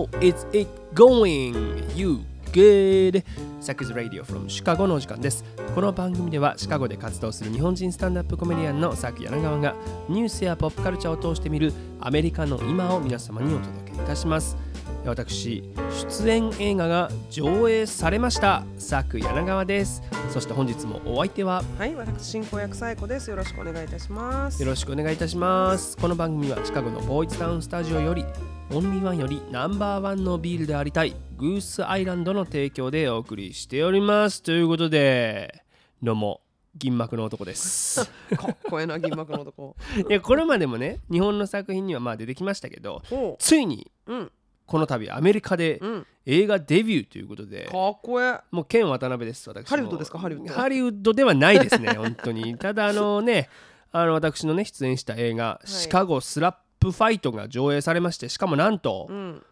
How is it going? You good? サクズ Radio from シカゴのお時間です。この番組ではシカゴで活動する日本人スタンダップコメディアンのサク柳川がニュースやポップカルチャーを通して見るアメリカの今を皆様にお届けいたします。私、出演映画が上映されました。サク柳川です。そして本日もお相手ははい、私進行役サイコです。よろしくお願いいたします。よろしくお願いいたします。この番組はシカゴのボーイズタウンスタジオよりオンリーワンよりナンバーワンのビールでありたいグースアイランドの提供でお送りしております。ということで、どうも銀幕の男です。かっこええな銀幕の男。いやこれまでもね日本の作品にはまあ出てきましたけどほついにう、うん、この度アメリカでうん、映画デビューということでかっこええ。もうケン渡辺です私も。ハリウッドですか？ハリウッド。ハリウッドではないですね本当に。ただあのねあの私のね出演した映画、シカゴスラップファイトが上映されましてしかもなんと、うん、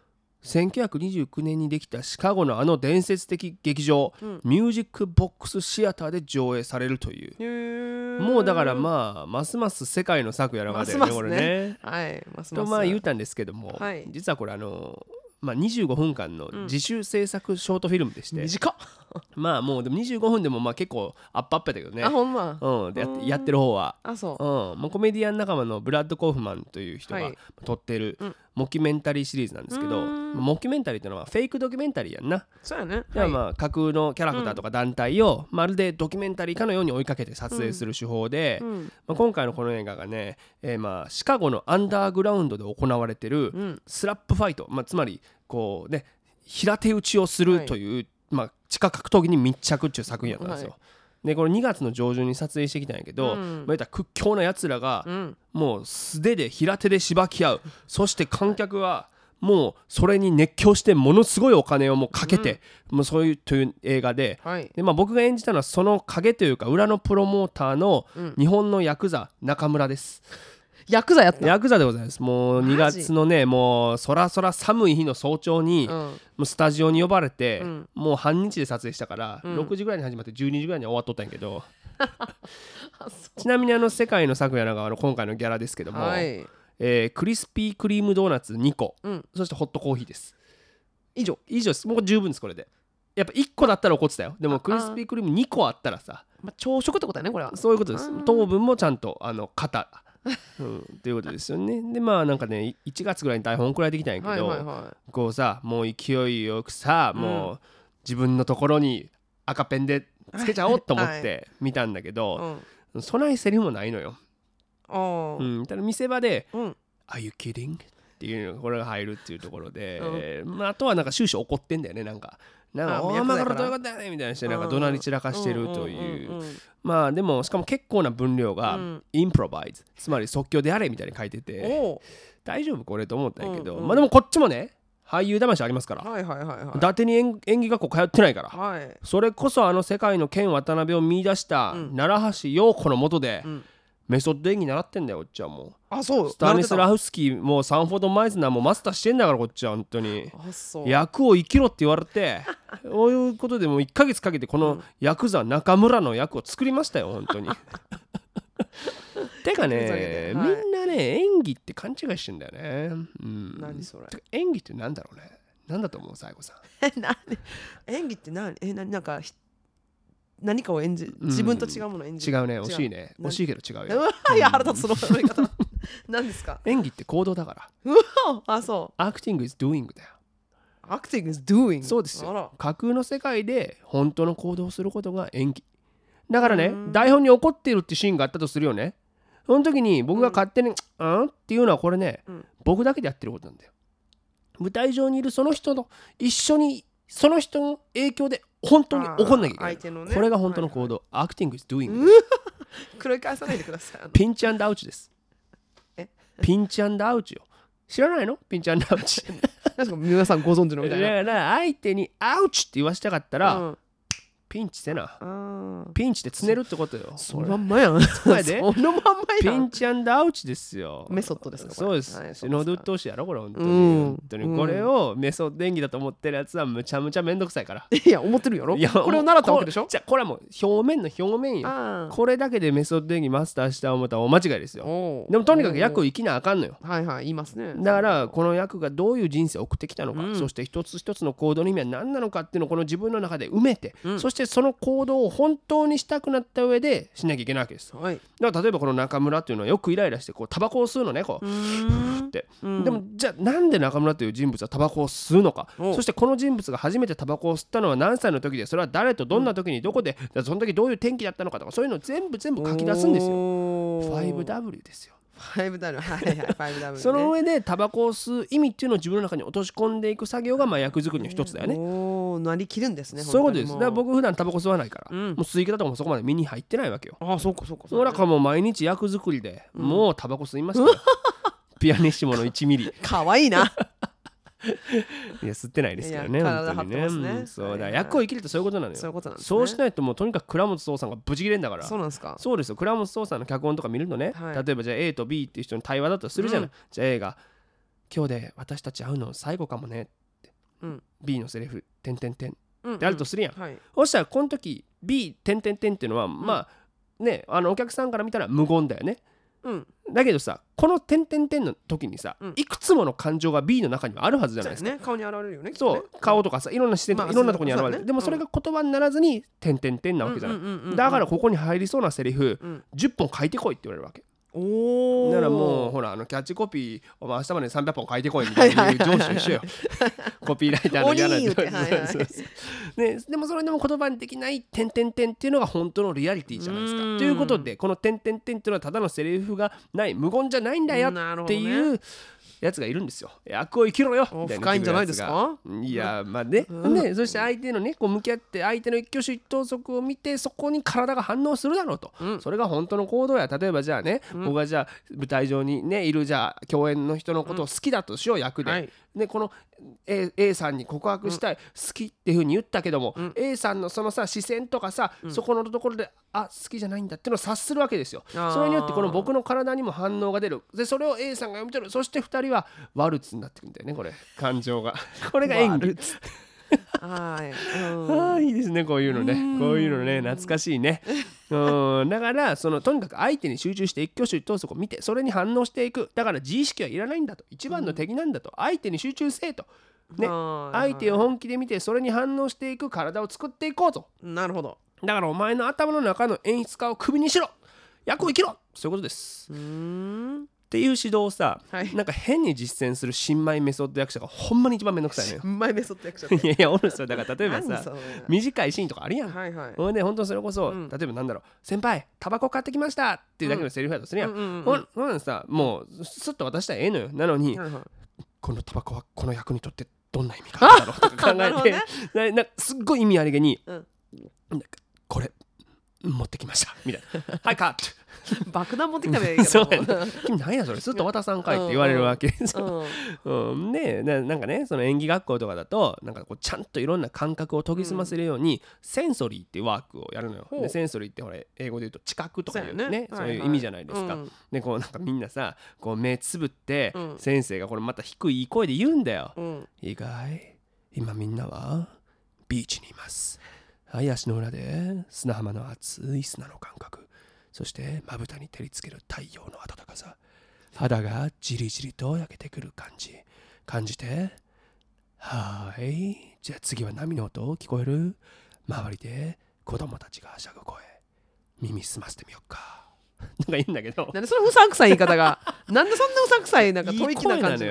1929年にできたシカゴのあの伝説的劇場、うんミュージックボックスシアターで上映されるという。もうだからまあますます世界の作やらがだよねますますこれね。あ。はい、ますとます。まあ言うたんですけども、はい実はこれあのまあ、25分間の自主制作ショートフィルムでして、短っ。まあもうでも25分でもまあ結構アップアップやったけどね。あ、ほんま？うん、でやっうん。てやってる方は。あ、そう。う。ん、もうコメディアン仲間のブラッド・コーフマンという人がはい。撮ってるうん。モキュメンタリーシリーズなんですけど、うん。モキュメンタリーっていうのはフェイクドキュメンタリーやんな。そうやね。でははい。まあ架空のキャラクターとか団体をまるでドキュメンタリーかのように追いかけて撮影する手法で、うん、まあ、今回のこの映画がね、えーまあシカゴのアンダーグラウンドで行われてるうん、スラップファイト、まあ、つまりこうね平手打ちをするという、まあ、地下格闘技に密着っていう作品やったんですよ。はでこれ2月の上旬に撮影してきたんやけど、うん。まあ、たら屈強なやつらがうん、もう素手で平手でしばき合う。そして観客はもうそれに熱狂してものすごいお金をもうかけて、もうそういうという映画で。はい。で、まあ、僕が演じたのはその影というか裏のプロモーターのうん。日本のヤクザ中村です。ヤクザやった。ヤクザでございます。もう2マジ月のねもうそらそら寒い日の早朝に、もうん、うスタジオに呼ばれて、うん。もう半日で撮影したから、うん。6時ぐらいに始まって12時ぐらいに終わっとったんやけど。ちなみにあの世界の昨夜の側の今回のギャラですけどう。も、はい。えークリスピークリームドーナツ2個。うん、そしてホットコーヒーです。以上。以上です。もう十分ですこれで。やっぱ1個だったら怒ってたよ。でもあクリスピークリーム2個あったらさ。まあ、朝食ってことやね、これは。そういうことです。糖分もちゃんとあの肩うん、ということですよね でまあなんかね1月ぐらいに台本送られてきたんやけど、はいはいはこうさもう勢いよくさ、うんもう自分のところに赤ペンでつけちゃおうと思っはて見たんだけい。うど、ん。そないセリフもないのよ。うん、ただ見せ場でうん。「Are you kidding?」っていうのこれが入るっていうところで、まあ、あとはなんか終始怒ってんだよねなんか。なんかあお前から。どういうことだねみたいなしてなんか怒鳴り散らかしてるという。まあでもしかも結構な分量がうん。インプロバイズつまり即興であれみたいに書いてて。大丈夫これと思ったんやけど。まあでもこっちもね俳優魂ありますから。はいはいはいはい。伊達に演演技学校通ってないから。はい。それこそあの世界の剣渡辺を見出したうん。奈良橋陽子のもとでうんメソッド演技習ってんだよこっちはもう。あそう。スタニスラフフスキーもうサンフォード・マイズナーもマスターしてんだからこっちは本当に。あそう。役を生きろって言われて そういうことでもう1ヶ月かけてこのヤクザ中村の役を作りましたよ本当に。てかねてはい。みんなね演技って勘違いしてんだよね、うん、何それ。演技ってなんだろうね。なんだと思う西郷さん。演技って何？えななんかひ何かを演じん。自分と違うものを演じ違うね。惜しいね。何？惜しいけど違ううよわいや腹立つその読み方。何ですか？演技って行動だから。うわあそう。アクティング is doing だよ。アクティング is doing そうですよ。架空の世界で本当の行動をすることが演技。だからねうん。台本に怒っているってシーンがあったとするよね。その時に僕が勝手に「うん?」っていうのはこれね、うん。僕だけでやってることなんだよ。舞台上にいるその人の一緒にその人の影響で本当に怒んなきゃいけない。あー相手のね。これが本当の行動。動、アクティング is doing 繰り返さないでください。あの。ピンチアンドアウチです。え？ピンチアンドアウチよ。知らないの？ピンチアンドアウチ何ですか？皆さんご存知のみたいな。だから相手にアウチって言わせたかったら、うんピンチせな。ピンチでつねるってことよ。そのまんまやん。そのまんまやん。ピンチアンドアウチですよ。メソッドですかそうです、はい死ぬほど鬱陶しいやろこれ本当に、うん。本当に。これをメソッド演技だと思ってるやつはむちゃむちゃめんどくさいから。いや思ってるやろ？いやこれを習ったわけでしょ？こじゃあこれはもう表面の表面よ。あこれだけでメソッド演技マスターした思ったら大間違いですよ。おでもとにかく役を生きなあかんのよ。はいはい言いますね。だからこの役がどういう人生を送ってきたのか、うん。そして一つ一つの行動の意味は何なのかっていうのをこの自分の中で埋めて、うん。そしてその行動を本当にしたくなった上でしなきゃいけないわけですはい。だから例えばこの中村っていうのはよくイライラしてこうタバコを吸うのねこうって。うん。でもじゃあなんで中村という人物はタバコを吸うのか。おそしてこの人物が初めてタバコを吸ったのは何歳の時でそれは誰とどんな時にどこで、その時どういう天気だったのかとかそういうのを全部全部書き出すんですよ。よ 5W ですよ。5W はいはい 5W ねその上でタバコを吸う意味っていうのを自分の中に落とし込んでいく作業がまあ役作りの一つだよね。おおなりきるんですねそういうことです。だから僕僕普段タバコ吸わないから、うんもう吸い方とかもそこまで身に入ってないわけよ。ああそうかそうかそれからもう毎日役作りで、もうタバコ吸いますから。ピアニッシモの1ミリ。かわいいないや吸ってないですけどね体張ってますね。うんそうだ役を生きるってそういうことなのよ。そういうことなんですね。そうしないともうとにかく倉本壮さんがブチ切れんだから。そうなんですか。そうですよ。倉本壮さんの脚本とか見るとね、はい。例えばじゃあ A と B っていう人の対話だとするじゃない、うんじゃあ A が「今日で私たち会うの最後かもね」って、うん。B のセリフ「てんてんてん」うんってあるとするやん、はい。そしたらこの時 B てんてんてんっていうのは、まあねあのお客さんから見たら無言だよねうん。だけどさこの点々点の時にさ、うん。いくつもの感情が B の中にはあるはずじゃないですか。ね。顔に現れるよねそう顔とかさいろんな視点とかまあいろんなところに現れて、そうだね。でもそれが言葉にならずに点々点なわけじゃない、いだからここに入りそうなセリフ、うん。10本書いてこいって言われるわけおおだからもうほらあのキャッチコピーお前明日までに300本書いてこいみたいな上司と一緒よ。コピーライターの嫌な鬼言うてそう。はね、でもそれでも言葉にできない点々点っていうのが本当のリアリティじゃないですか。うん。ということでこの点々点っていうのはただのセリフがない無言じゃないんだよっていうやつがいるんですよ。役を生きろよおみた深いんじゃないですか？いやまあね,、ねそして相手のねこう向き合って相手の一挙手一投足を見てそこに体が反応するだろうと、うん。それが本当の行動や。例えばじゃあね、僕がじゃあ舞台上にねいるじゃあ共演の人のことを好きだとしよう役で、はい。ね、この A, A さんに告白したい、好きっていうふうに言ったけども、A さんのそのさ視線とかさ、そこのところであ好きじゃないんだっていうのを察するわけですよ。あー。それによってこの僕の体にも反応が出る。でそれを A さんが読み取る。そして2人はワルツになってくんだよねこれ。感情が。これが演技。はい。ああいいですねこういうのね。こういうのね懐かしいね。うん。だからそのとにかく相手に集中して一挙手一投足を見てそれに反応していく。だから自意識はいらないんだと。一番の敵なんだと。相手に集中せえと。ね。相手を本気で見てそれに反応していく体を作っていこうとなるほど。だからお前の頭の中の演出家をクビにしろ。役を生きろ。そういうことです。うーんっていう指導をさ、はい。なんか変に実践する新米メソッド役者がほんまに一番めんどくさいのよ。うまいメソッド役者。いやいやおるんですよ。だから例えばさ短いシーンとかあるやん。はいはい。ほんで本当それこそ、うん。例えばなんだろう先輩タバコ買ってきましたっていうだけのセリフだとするやん、うんうんうんうん。ほんなんさもうスッと渡したらええのよ。なのに、はいはい。このタバコはこの役にとってどんな意味があるんだろうとか考えて、ね。なすっごい意味ありげに、うん。これ持ってきました。みたいな「はいカット! 」爆弾持ってきたらいいけど。そうやね。君何やそれ？ずっと渡さんかいって言われるわけ。ですよ。うん。うん、でななんかねその演技学校とかだとなんかこうちゃんといろんな感覚を研ぎ澄ませるように、センソリーっていうワークをやるのよ。でセンソリーってほら英語で言うと知覚とかいうね。やねはいはい。そういう意味じゃないですか。うん。でこうなんかみんなさこう目つぶって、うん。先生がこれまた低い声で言うんだよ。うん。意外今みんなはビーチにいます。はい足の裏で砂浜の熱い砂の感覚そしてまぶたに照りつける太陽の暖かさ。肌がじりじりと焼けてくる感じ。感じてはい。じゃあ次は波の音を聞こえる？周りで子供たちがはしゃぐ声。耳澄ませてみよっか。なんかいいんだけど。なんでそのうさんくさい言い方が なんでそんなうさんくさいなんかいい吐息な感じ？い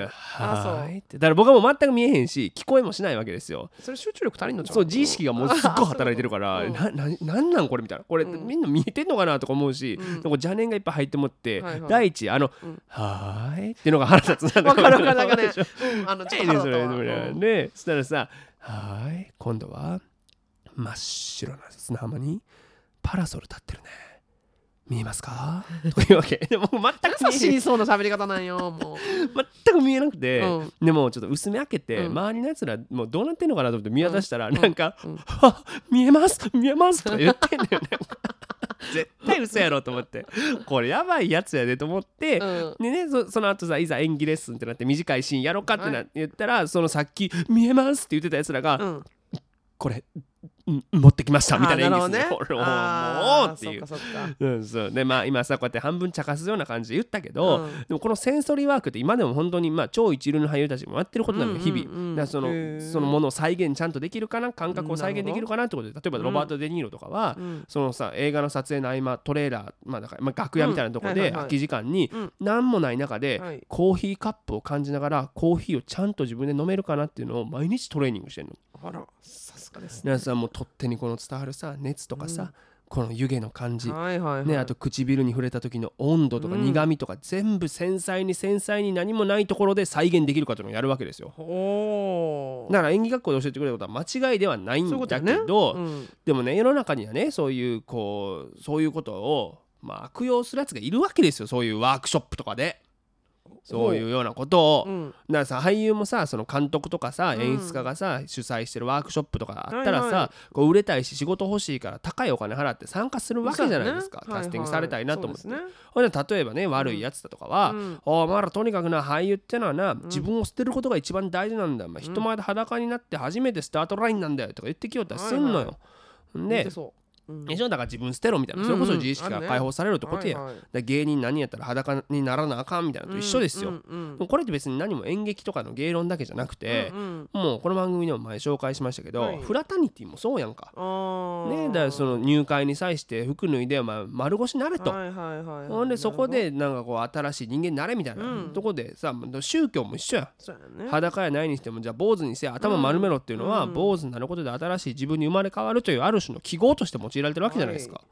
ってだから僕はもう全く見えへんし聞こえもしないわけですよ。それ集中力足りんのちゃう？そう自意識がもうすっごい働いてるから、うん。なななんなんこれみたいな。これ、うん。みんな見えてんのかなとか思うし、うん。なんか邪念がいっぱい入ってもって、はいはい。第一あの、うんはーいっていうのが腹立つなわかるわかる。なんかねでしょうんあのちょっいいねそれと腹立ったわそしたらさ「はーい今度は真っ白な砂浜にパラソル立ってるね見えますか？というわけ。でも全く優見えしいそうな喋り方なんよも全く見えなくて、うん。でもちょっと薄め開けて、うん。周りのやつらもうどうなってんのかなと思って見渡したら、うん。なんか「うんあ見えます見えます」とか言ってんだよね。絶対嘘やろと思って。これやばいやつやでと思って、でねそその後さいざ演技レッスンってなって短いシーンやろうかってな、は言ったらそのさっき「見えます」って言ってたやつらが「うん、これん持ってきました」みたいな演技あーなるほどね。するこれもうっていう。そうん、そう。でまあ今さこうやって半分茶化すような感じで言ったけど、うん。でもこのセンソリーワークって今でも本当にまあ超一流の俳優たちもやってることなのよ、日々、うんうんそのそのものを再現ちゃんとできるかな？感覚を再現できるかなってことで例えばロバート・デ・ニーロとかは、うん。そのさ映画の撮影の合間トレーラー、まあだからまあ、楽屋みたいなところで空き時間にうん。何もない中ではい。コーヒーカップを感じながらコーヒーをちゃんと自分で飲めるかなっていうのを毎日トレーニングしてるの。あらさすがですね。皆さんもう取っ手にこの伝わるさ熱とかさ、この湯気の感じ、はいはいはい。ね、あと唇に触れた時の温度とかうん苦味とか全部繊細に繊細に何もないところで再現できるかというのをやるわけですよ。だから演技学校で教えてくれることは間違いではないんだけど、うん。でもね世の中にはねそういうこうそういうことをまあ悪用するやつがいるわけですよ。そういうワークショップとかで。そういうようなことを、うん。だからさ俳優もさその監督とかさうん。演出家がさ、主催してるワークショップとかあったらさ、はいはい。こう売れたいし仕事欲しいから高いお金払って参加するわけじゃないですか、ね。キャスティングされたいなと思って、はいはいほんで例えばね悪いやつだとかは、うん。お前らとにかくな俳優ってのはな、自分を捨てることが一番大事なんだよ、お前人前で裸になって初めてスタートラインなんだよとか言ってきよったりすんのよ、はいはんで見てそううん。でしょ？だから自分捨てろみたいな、うんうん。それこそ自意識が解放されるってことや、はいはい。だから芸人何やったら裸にならなあかんみたいなのと一緒ですよ、うんうんこれって別に何も演劇とかの芸論だけじゃなくて、うんうん。もうこの番組でも前紹介しましたけど、はい。フラタニティもそうやんか。ね、だからその入会に際して服脱いで、まあ、丸腰なれと。はいはいはいはい。ほんでそこでなんかこう新しい人間になれみたいなうん。とこでさ、宗教も一緒や。ね。裸やないにしてもじゃあ坊主にせ頭丸めろっていうのは、うん。坊主になることで新しい自分に生まれ変わるというある種の記号として用いられてるわけじゃないですか。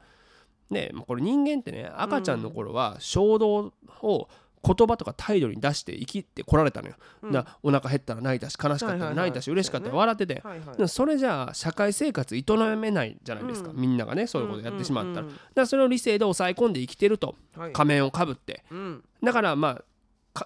ねまあこれ人間ってね赤ちゃんの頃は衝動を言葉とか態度に出して生きてこられたのよ。うん。だお腹減ったら泣いたし悲しかったら泣いたし嬉しかったら笑ってて。それじゃあ社会生活営めないじゃないですか、うん。みんながねそういうことやってしまったら、うんだからそれを理性で抑え込んで生きてると。仮面をかぶって。うん。だからまあか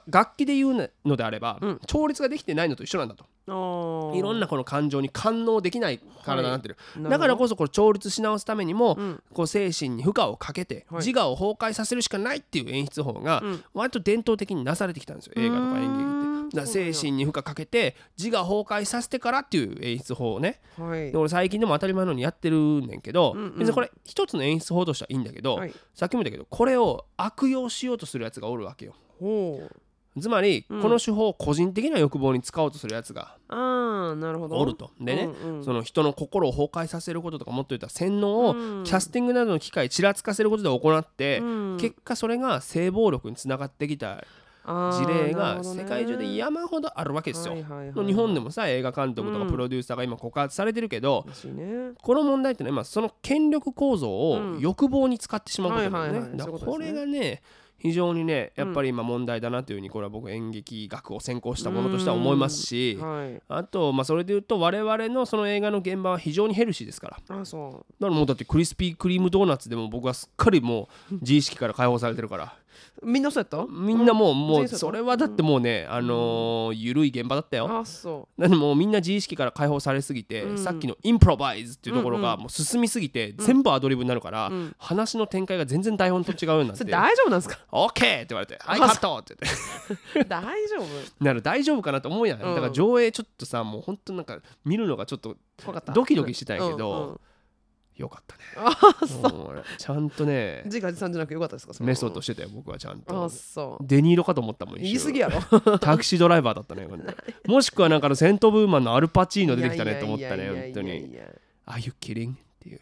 楽器で言うのであれば、うん。調律ができてないのと一緒なんだと。いろんなこの感情に感応できない体になってる、なるほど。だからこそこれ調律し直すためにも、うん。こう精神に負荷をかけて、はい。自我を崩壊させるしかないっていう演出法がうん。割と伝統的になされてきたんですよ。映画とか演劇って。だ精神に負荷かけて自我崩壊させてからっていう演出法をね。はい。で俺最近でも当たり前のようにやってるねんけど、うんうん。別にこれ一つの演出法としてはいいんだけど、はい。さっきも言ったけどこれを悪用しようとするやつがおるわけよつまり、うんこの手法を個人的な欲望に使おうとするやつがああなるほど。おると。でね、うんうん。その人の心を崩壊させることとかもっと言ったら洗脳をうん。キャスティングなどの機会ちらつかせることで行って、うん。結果それが性暴力につながってきた事例が世界中で山ほどあるわけですよ。はいはいはい日本でもさ映画監督とかプロデューサーが今告発されてるけど、らしいね。この問題ってね、まあ、その権力構造をうん。欲望に使ってしまうことだよはいはいはいね。これがね非常にねやっぱり今問題だなというふうにこれは僕演劇学を専攻したものとしては思いますしはい。あとまあそれで言うと我々のその映画の現場は非常にヘルシーですから。あそだからもうだってクリスピークリームドーナツでも僕はすっかりもう自意識から解放されてるから。うみんなそうやった？みんなもうもうそれはだってもうねあのー緩い現場だったよ。あそなんでもうみんな自意識から解放されすぎて、うん。さっきのインプロバイズっていうところがもう進みすぎて全部アドリブになるから、うん。話の展開が全然台本と違うようになって大丈夫なんですか「OK!」って言われて「はいあカット!」って言って。大丈夫？なる大丈夫かなと思うやん、うん。だから上映ちょっとさもう本当なんか見るのがちょっとドキドキしてたんやけど、よかったね。あそう。ちゃんとね自画自賛じゃなくてよかったですか？メソッドしてたよ僕はちゃんあとそう。デニーロかと思ったもん言い過ぎややろ。タクシードライバーだったねもしくはなんかあのセントブーマンのアルパチーノ出てきたねと思ったね本当に。いやいや「Are you kidding?」っていう。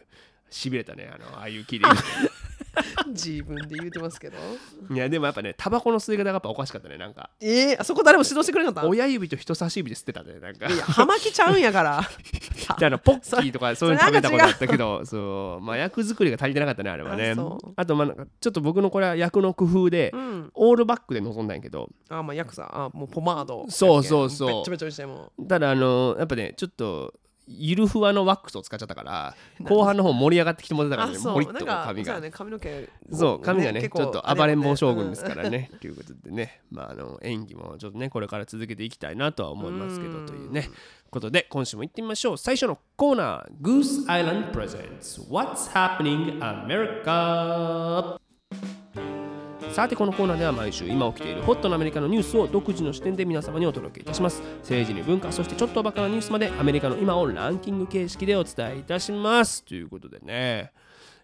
しびれたねあの「Are you kidding?」自分で言うてますけど。いやでもやっぱねタバコの吸い方がやっぱおかしかったねなんか。えー、あそこ誰も指導してくれなかった？親指と人差し指で吸ってたねなんか。いや葉巻ちゃうんやから。であのポッキーとかそういうの食べたことあそったけどそう。まあ役作りが足りてなかったねあれはね。あとまあなんかちょっと僕のこれは役の工夫でうん。オールバックで臨んだんやけど。あまあヤクザあもうポマードそうそうそう。べっちゃべちゃにしてもただあのやっぱねちょっとゆるふわのワックスを使っちゃったから 後半の方盛り上がってきてもらったからねあそう。モリッと髪が。そうだね。髪の毛。そう髪がね結構ちょっと暴れん坊将軍ですらからね。ということでね。まああの演技もちょっとねこれから続けていきたいなとは思いますけどというね。ことで今週も行ってみましょう。最初のコーナー。Goose Island Presents What's Happening America さてこのコーナーでは毎週今起きているホットなアメリカのニュースを独自の視点で皆様にお届けいたします。政治に文化そしてちょっとおバカなニュースまでアメリカの今をランキング形式でお伝えいたします。ということでね。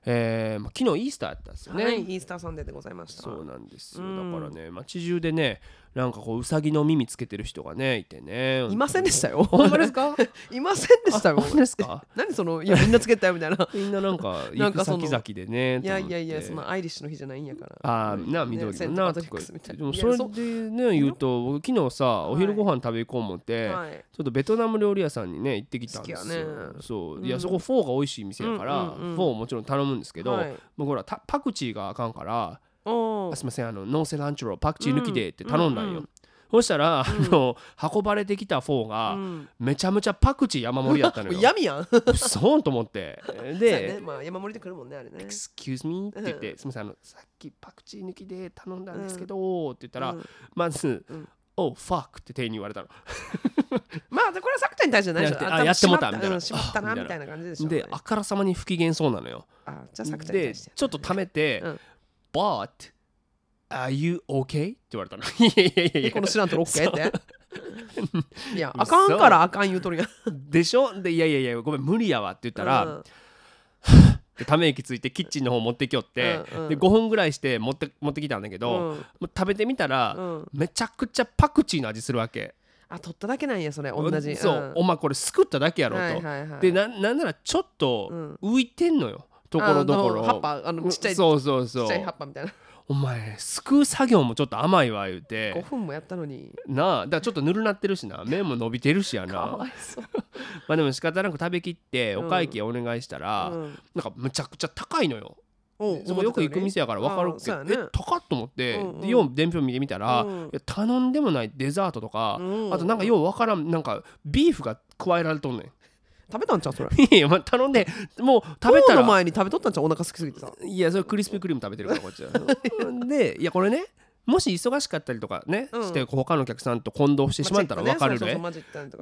えーまあ、昨日イースターやったんですよね、はいイースターサンデーでございました。そうなんですよ。うん。だからね街中でねなんかこううさぎの耳つけてる人がねいてねいませんでしたよ。ほんまですか？いませんでしたよ。あほんまですか？何その？いやみんなつけたよみたいな。みんななんか 行く先々でねいやいやいやそのアイリッシュの日じゃないんやから。ああな緑セのなとかでもそれでね言うと僕昨日さお昼ご飯食べ行こう思って、はい。ちょっとベトナム料理屋さんにね行ってきたんですよ、ね。そう、うん。いやそこフォーが美味しい店やから、うんうんうんフォーもちろん頼むんですけど、はい。僕ほらたパクチーがあかんからすみませんあの no cilantro パクチー抜きでって頼んだんよ、うんうんそしたら、あの運ばれてきたフォーが、うん。めちゃめちゃパクチー山盛りやったのよ。闇やん。そんと思って。そうやね。でまあ山盛りで来るもんねあれ「ね。Excuse me」って言って「うん。すみませんあのさっきパクチー抜きで頼んだんですけど」って言ったら、うん。まずうん「Oh fuck」って店員に言われたの。まあこれはサクちゃんに対してじゃない あやってもうたしみたいな。うんしまったなあみたいな。感じでしょうねであからさまに不機嫌そうなのよ。あじゃあサクちゃんにで対して。ちょっとためてうん「But are you okay?」って言われたの。いやいやいやいや。えこの知らんと OK って？いや 嘘。あかんからあかん言うとるやん。でしょ？でいやいやいやごめん無理やわって言ったら、うん。でため息ついてキッチンの方持ってきよって、うんうん。で5分ぐらいして持って持ってきたんだけど、うん。もう食べてみたら、うん。めちゃくちゃパクチーの味するわけ。あ取っただけなんやそれ同じ。そう、んお前これすくっただけやろと、はいはいはい。でななんならちょっとうん。浮いてんのよところどころ。葉っぱあのちっちゃいちっそうそうそう。ちゃい葉っぱみたいな。お前すくう作業もちょっと甘いわ言う5て分もやったのに。なあだからちょっとぬるなってるしな。麺も伸びてるしやかなわいそう。まあでも仕方なく食べきってうん。お会計お願いしたら、うん。なんかむちゃくちゃ高いのよ。そこよく行く店やから分かるけど、ね。え高っと思って、うんうん。でよう伝票見てみたら、うん。頼んでもないデザートとか、うん。あとなんかよう分からんなんかビーフが加えられとんね食べたんちゃうそれ？ん いやまあ頼んでもう食べたのら前に食べとったんちゃうお腹空きすぎてさいやそれクリスピークリーム食べてるからこっちは。でいやこれねもし忙しかったりとかね、うん。して他のお客さんと混同してしまったら分かるね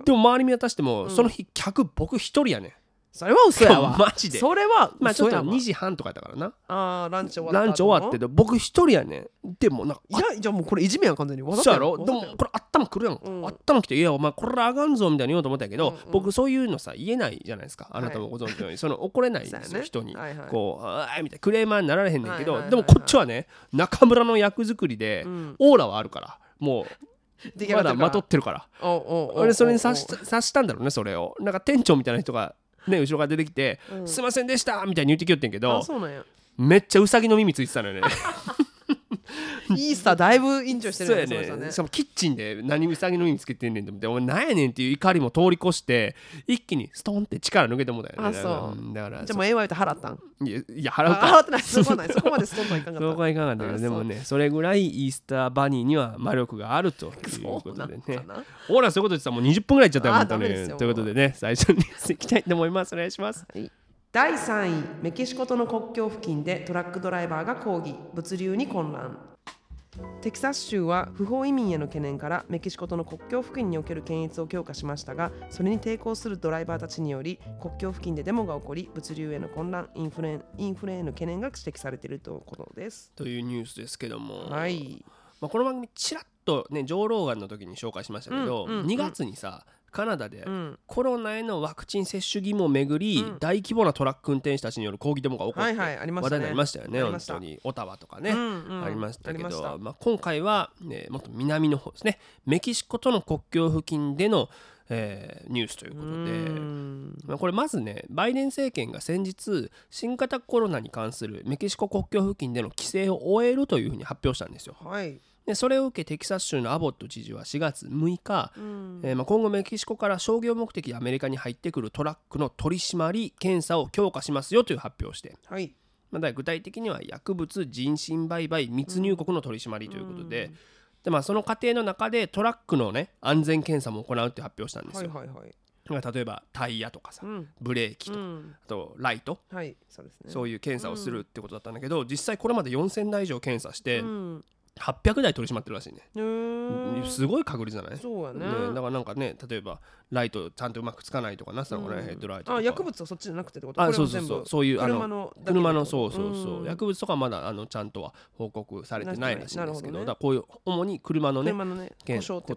でも周り見渡しても、うん。その日客僕一人やねんそれは嘘やわ。マジで？それはまあちょっと嘘やわ。2時半とかやったからな。あーランチ終わったランチ終わってで僕一人やねん。でもなんかいやじゃあもうこれいじめやん完全に。わざとやろ？でもこれ頭くるやん、うん。頭きて「いやお前これあかんぞ」みたいに言おうと思ったけど、うんうん。僕そういうのさ言えないじゃないですか。あなたもご存知のように、その怒れないんですよ、そうやね。人に、はいはい。こう「あーい」みたいなクレーマーになられへんねんけど、でもこっちはね中村の役作りで、うん。オーラはあるから。もうまだまとってるから。俺それに察し察したんだろうねそれを。なんか店長みたいな人がね後ろから出てきて「うんすいませんでした」みたいに言ってきよってんけあどそうなんや。めっちゃウサギの耳ついてたのよねイースターだいぶインジョイしてそうやるその人ねしかもキッチンで何ウサギの耳つけてんねんと思ってお前なんやねんっていう怒りも通り越して一気にストンって力抜けてもうたよね。あそう。んだからじゃあもう AY って払ったん？いやいや払うあか。払ってない。そこはないそこまでストンとはいかんかった。そうはいかなかったけどあでもねそれぐらいイースターバニーには魔力があるということでね。かなほらそういうこと言ってたらもう20分ぐらいいっちゃったよあ本当に。ということでね最初にいきたいと思います。お願いします。第3位メキシコとの国境付近でトラックドライバーが抗議。物流に混乱テキサス州は不法移民への懸念からメキシコとの国境付近における検閲を強化しましたがそれに抵抗するドライバーたちにより国境付近でデモが起こり物流への混乱インフレインフレへの懸念が指摘されているということです。というニュースですけども、はい。まあ、この番組ちらっとね上ローガンの時に紹介しましたけど、うんうんうん2月にさカナダでうん。コロナへのワクチン接種義務をめぐり、うん。大規模なトラック運転手たちによる抗議デモが起こって、はいはいありましたね。話題になりましたよね本当に。オタワとかね、うんうん。ありましたけどままあ、今回は、ね、もっと南の方ですね。メキシコとの国境付近での、えーニュースということで。うん。まあ、これまずねバイデン政権が先日新型コロナに関するメキシコ国境付近での規制を終えるというふうに発表したんですよ。はいでそれを受けテキサス州のアボット知事は4月6日、うん。えーまあ、今後メキシコから商業目的でアメリカに入ってくるトラックの取り締まり検査を強化しますよという発表をして、はい。ま具体的には薬物人身売買密入国の取り締まりということで,、でまあ、その過程の中でトラックのね安全検査も行うって発表したんですよ。はいはいはい。まあ例えばタイヤとかさうん。ブレーキと、うん。あとライト。はいそうですね。そういう検査をするってことだったんだけど、実際これまで4000台以上検査して、うん800台取り締まってるらしいね、すごい確率じゃない？そうやね。ねだからなんかね例えばライトちゃんとうまくつかないとかなったのかね、うんヘッドライトとか。あ薬物はそっちじゃなくてってこと？あそうそうそう。そういうあの車の車のそうそうそう、ん。薬物とかまだあのちゃんとは報告されてないらしいんですけどね。だこういう主に車のね車のね故障って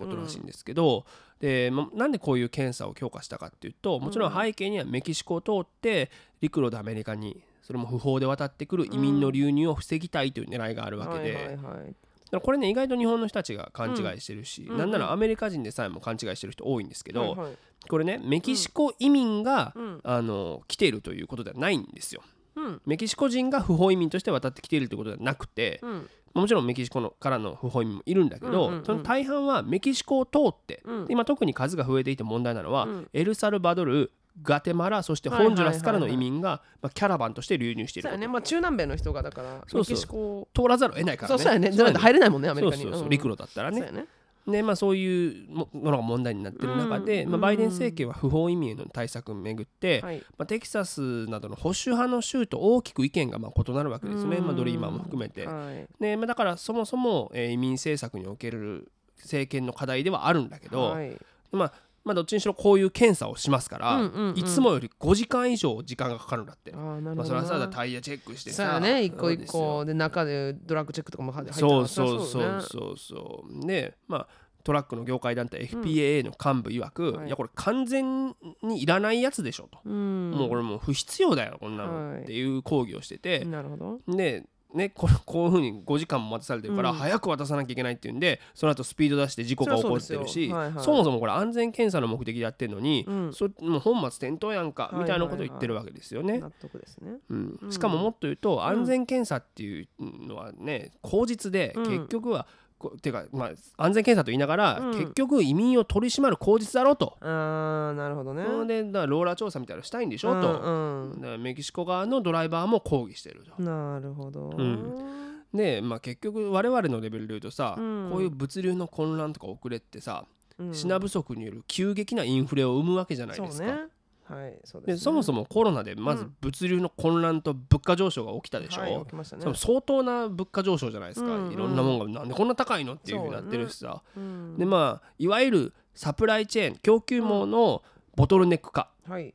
ことらしいんですけど、でまなんでこういう検査を強化したかっていうともちろん。背景にはメキシコを通って陸路でアメリカにそれも不法で渡ってくる移民の流入を防ぎたいという狙いがあるわけで、はいはいはい。だからこれね意外と日本の人たちが勘違いしてるし、うん。なんならアメリカ人でさえも勘違いしてる人多いんですけど、はいはい。これねメキシコ移民が、うん。あの来ているということではないんですよ。うん。メキシコ人が不法移民として渡ってきているということではなくて、うん。もちろんメキシコのからの不法移民もいるんだけど、うんうんうん。その大半はメキシコを通って、うん。今特に数が増えていて問題なのは、うん。エルサルバドルガテマラそしてホンジュラスからの移民が、まあ、キャラバンとして流入している。ことそうやね。まあ中南米の人がだからそうそう。メキシコ通らざるを得ないからね。そうそうやね。じゃないと入れないもんねアメリカに。そう陸路だったらね。そうやね。でまあ、そういうものが問題になっている中で、うん。まあ、バイデン政権は不法移民への対策をめぐって、はい。まあ、テキサスなどの保守派の州と大きく意見がまあ異なるわけですね、うん。まあ、ドリーマーも含めて。はい。ねまあ、だからそもそも、えー移民政策における政権の課題ではあるんだけど、はい。まあ、まあどっちにしろこういう検査をしますから、うんうんうん。いつもより5時間以上時間がかかるんだって。あーなるまあ、それはさタイヤチェックしてそうね一個一そ個で中でドラッグチェックとかも入ってそうそうねそう。そうそうでまあトラックの業界団体 FPAA の幹部曰く、はい。い、やこれ完全にいらないやつでしょと、うん。もうこれもう不必要だよこんなの、はい。っていう抗議をしてて、なるほど。でね、これ こういうふうに5時間も待たされてるから、うん。早く渡さなきゃいけないっていうんでその後スピード出して事故が起こってるしそ,、はいはい。もそもこれ安全検査の目的でやってるのに、うん。そもう本末転倒やんか、はいはいみたいなことを言ってるわけですよね。納得ですね。うん。うん。しかももっと言うと安全検査っていうのはね口実でうん。結局は、こてかまあ安全検査と言いながら、うん結局移民を取り締まる口実だろうと。ああなるほどねでだからローラー調査みたいなのしたいんでしょ、と。うんうんだからメキシコ側のドライバーも抗議してると。なるほどうんで、まあ、結局我々のレベルで言うとさ、うんこういう物流の混乱とか遅れってさ、うん品不足による急激なインフレを生むわけじゃないですか。そうねはいそうでですね。そもそもコロナでまずうん。物流の混乱と物価上昇が起きたでしょ、はい起きましたね。相当な物価上昇じゃないですか、うんうん。いろんなもんがなんでこんな高いのっていうふうになってるしさ、うん。でまあいわゆるサプライチェーン供給網のボトルネック化、はい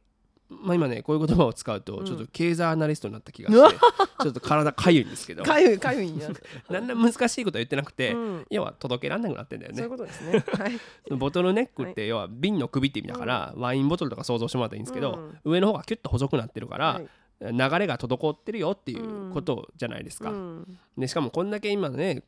まあ、今ねこういう言葉を使うとうん。ちょっと経済アナリストになった気がして、ちょっと体かゆいんですけど。かゆいかゆいんや。なんだ難しいことは言ってなくて、うん。要は届けられなくなってんだよね。そういうことですね。はい。ボトルネックって要は瓶の首って意味だから、ワインボトルとか想像してもらったらいいんですけど、上の方がキュッと細くなってるから、はい。流れが滞ってるよっていうことじゃないですか、うん。でしかもこんだけ今ね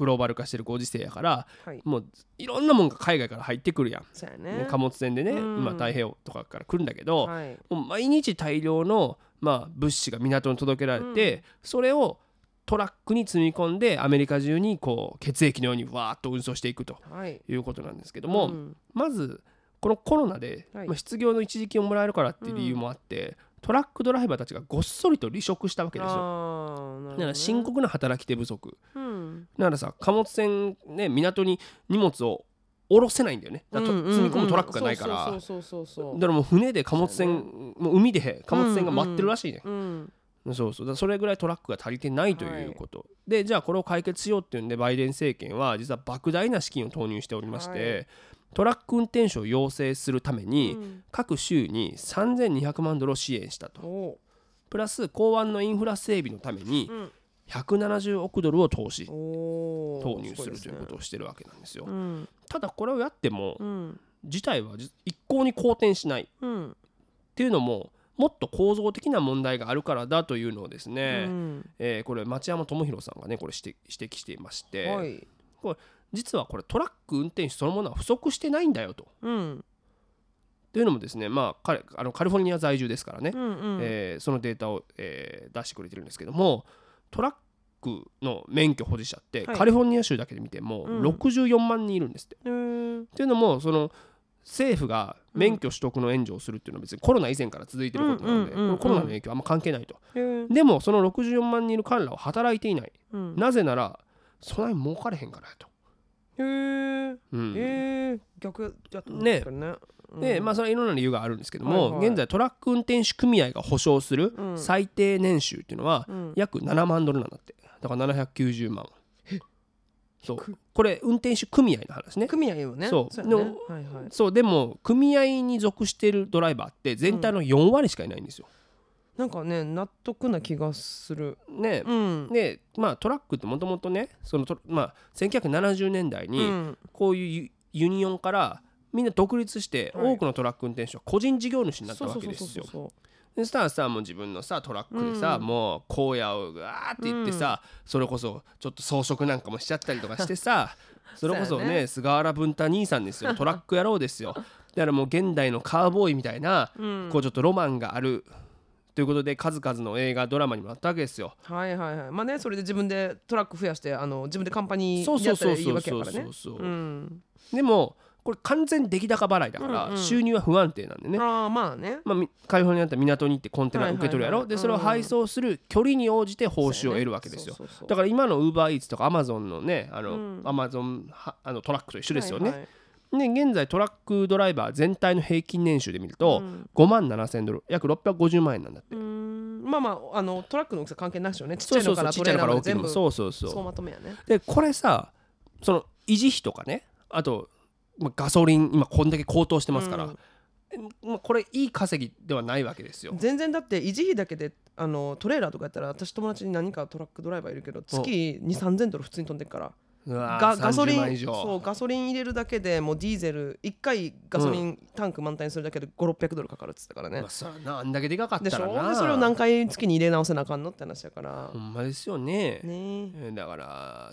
グローバル化してるご時世やからはい。もういろんなもんが海外から入ってくるやん、ねね。貨物船でね、うん。今太平洋とかから来るんだけど、はい。もう毎日大量の、まあ、物資が港に届けられて、それをトラックに積み込んでアメリカ中にこう血液のようにわーっと運送していくとはい。いうことなんですけども、うん。まずこのコロナで、はい。まあ、失業の一時金をもらえるからっていう理由もあって、トラックドライバーたちがごっそりと離職したわけですよ。ね。だから深刻な働き手不足。うん。だからさ貨物船ね港に荷物を下ろせないんだよね。だ積み込むトラックがないから。そうそうそうそうそう。だからもう船で貨物船もう海で貨物船が待ってるらしいね、うんそうそう。だからそれぐらいトラックが足りてないということ、でじゃあこれを解決しようっていうんでバイデン政権は実は莫大な資金を投入しておりまして、はいトラック運転手を養成するために、うん。各州に3200万ドルを支援したと。おプラス港湾のインフラ整備のためにうん。170億ドルを投資投入するということをしてるわけなんですよ。うんただこれをやってもうん。事態はじ一向に好転しない。っうん。ていうのももっと構造的な問題があるからだというのをですね、うん。えーこれ町山智博さんがねこれ指摘していまして、はい実はこれトラック運転手そのものは不足してないんだよと。うんというのもですねまあ彼あのカリフォルニア在住ですからね、うんうんえーそのデータを、えー出してくれてるんですけどもトラックの免許保持者って、はいカリフォルニア州だけで見てもうん64万人いるんですって。へーっていうのもその政府が免許取得の援助をするっていうのは別にコロナ以前から続いてることなので、うんうんコロナの影響はあんま関係ないと。でもその64万人いる彼らは働いていない。うんなぜならそんなに儲かれへんからやと。へへえうん。えー、逆やったんねですかね。でまあそれはいろんな理由があるんですけども、はいはい。現在トラック運転手組合が保証するうん。最低年収っていうのはうん。約7万ドルなんだって。だから790万。そう。これ運転手組合の話ね。組合よね。そう。やね。のはいはい。そう。でも組合に属しているドライバーって全体の4割しかいないんですよ、なんかね納得な気がする。ね。うん。でまあトラックってもともとねそのと、まあ、1970年代うにん。こういうユユニオンからみんな独立してはい。多くのトラック運転手は個人事業主になったわけですよ。そでそしたらさもう自分のさトラックでさ、うん。もう荒野をガーって言ってさ、それこそちょっと装飾なんかもしちゃったりとかしてさ それこそねね。菅原文太兄さんですよ。トラック野郎ですよ。だからもう現代のカーボーイみたいな、うん。こうちょっとロマンがあるということで数々の映画ドラマにもなったわけですよ。はいはいはい。まあねそれで自分でトラック増やしてあの自分でカンパニーやったらいいそうそう。そうわけやからね。そうそううん。でもこれ完全出来高払いだから、収入は不安定なんでね、ああまあね。まあ、みカリフォルニアだったら港に行ってコンテナ受け取るやろ、でそれを配送する距離に応じて報酬を得るわけですよ。だから今のウーバーイーツとかアマゾンのねあの、うん。アマゾンはあのトラックと一緒ですよね、はいはいで現在トラックドライバー全体の平均年収で見ると、うん。5万7000ドル約650万円なんだって。まあまああのトラックの大きさ関係なしよね。ちっちゃいのからトレーラーまで全部。そうそうそう。そうまとめやね。でこれさその維持費とかねあと、まあ、ガソリン今こんだけ高騰してますから、うん。まあ、これいい稼ぎではないわけですよ。全然だって維持費だけであのトレーラーとかやったら私友達に何かトラックドライバーいるけど月2 3 0 0 0ドル普通に飛んでるからガガソリ30万以ン上。そうガソリン入れるだけでもうディーゼル1回ガソリンタンク満タンにするだけで5600ドルかかるっつってたからね。まあ、そあんだけでかかったらな。ょ？でそれを何回月に入れ直せなあかんのって話やから。ほんまですよね。ね。えーだから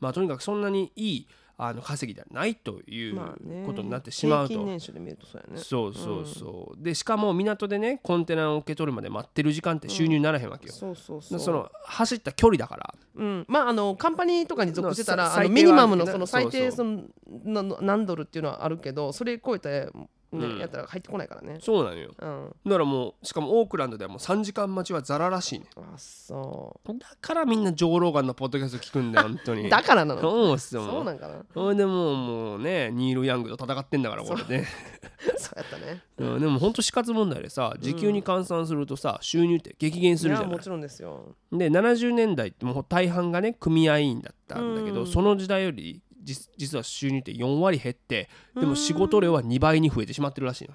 まあとにかくそんなにいいあの稼ぎではないということになってしまうと、平均年収で見るとそうそうそうそう、でしかも港でねコンテナを受け取るまで待ってる時間って収入にならへんわけよ、そうそうそう。その走った距離だから。うん、まああのカンパニーとかに属してたらミニマムのねその最低そその何ドルっていうのはあるけどそれ超えて、ねうん。やったら入ってこないからね。そうなのよ。うん。だからもうしかもオークランドではもう3時間待ちはザラらしいね。あそだからみんなジョー・ローガンのポッドキャスト聞くんだよ 本当うに。だからなの？そうっすよ。そうなんかな？それでもうもうねニール・ヤングと戦ってんだからこれね そうやったね。うん。でも本当死活問題でさ時給に換算するとさ収入って激減すいるじゃない。やもちろんですよ。で70年代ってもう大半がね組合員だったんだけど、うん。その時代より実実は収入って4割減ってでも仕事量は2倍に増えてしまってるらしいの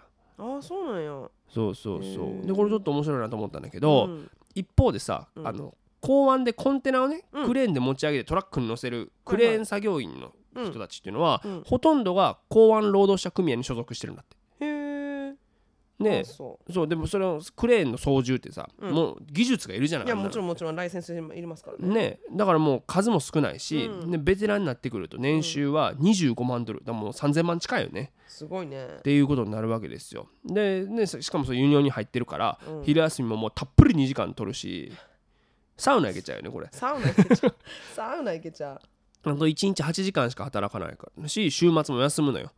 ああそうなんや。そうそうそう。でこれちょっと面白いなと思ったんだけど、ん。一方でさ、うん。あの港湾でコンテナをねうん。クレーンで持ち上げてトラックに乗せるクレーン作業員の人たちっていうのは、うん。ほとんどが港湾労働者組合に所属してるんだって。ねそそうでもそれをクレーンの操縦ってさ、うん。もう技術がいるじゃない。ういやもちろんもちろんライセンスいりますからね。ねだからもう数も少ないし、うん。でベテランになってくると年収は25万ドル。だもう3000万近いよね。すごいね。っていうことになるわけですよ。でねしかもそのユニオンに入ってるから、うん。昼休みももうたっぷり2時間取るしサウナ行けちゃうよねこれ。サウナ行けちゃう。サウナ行けちゃう。あと1日8時間しか働かないから。し週末も休むのよ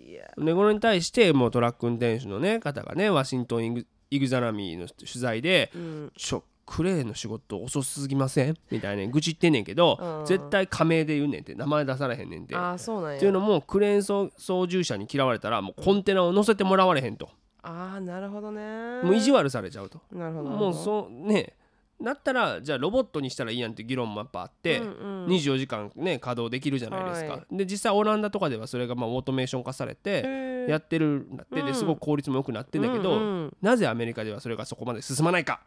いや。でこれに対してもうトラック運転手の、ね、方がねワシントンイグイグザラミーの取材でうん。ちょクレーンの仕事遅すぎません？みたいな愚痴ってんねんけど、うん。絶対加盟で言うねんって名前出されへんねんて。ああそうなんや。っていうのもクレーン操操縦者に嫌われたらもうコンテナを乗せてもらわれへんと、ああなるほどね。もう意地悪されちゃうと、なるほど。もうそうねだったらじゃあロボットにしたらいいやんって議論もやっぱあって、うんうん。24時間ね稼働できるじゃないですか、はで実際オランダとかではそれがまあオートメーション化されてやってるんだって、うん。ですごく効率も良くなってんだけど、うんうん。なぜアメリカではそれがそこまで進まないか。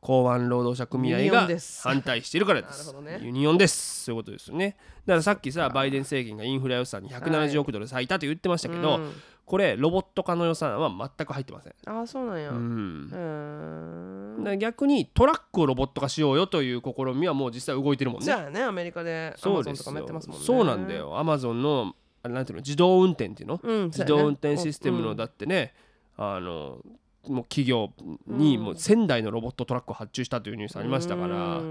港湾労働者組合が反対しているからです。ユニオンです。そういうことですよね。だからさっきさバイデン政権がインフラ予算に170億ドル割いたと言ってましたけど、うんこれロボット化の予算は全く入ってません、ああそうなんや。ううん。逆にトラックをロボット化しようよという試みはもう実際動いてるもんね。じゃあねアメリカでアマゾンとかそうですよ。もやってますもんね。そうなんだよ。アマゾンのあれなんていうの自動運転っていうの、うん自動運転システムのだだってね、あのもう企業にもう1000台のロボットトラックを発注したというニュースありましたから、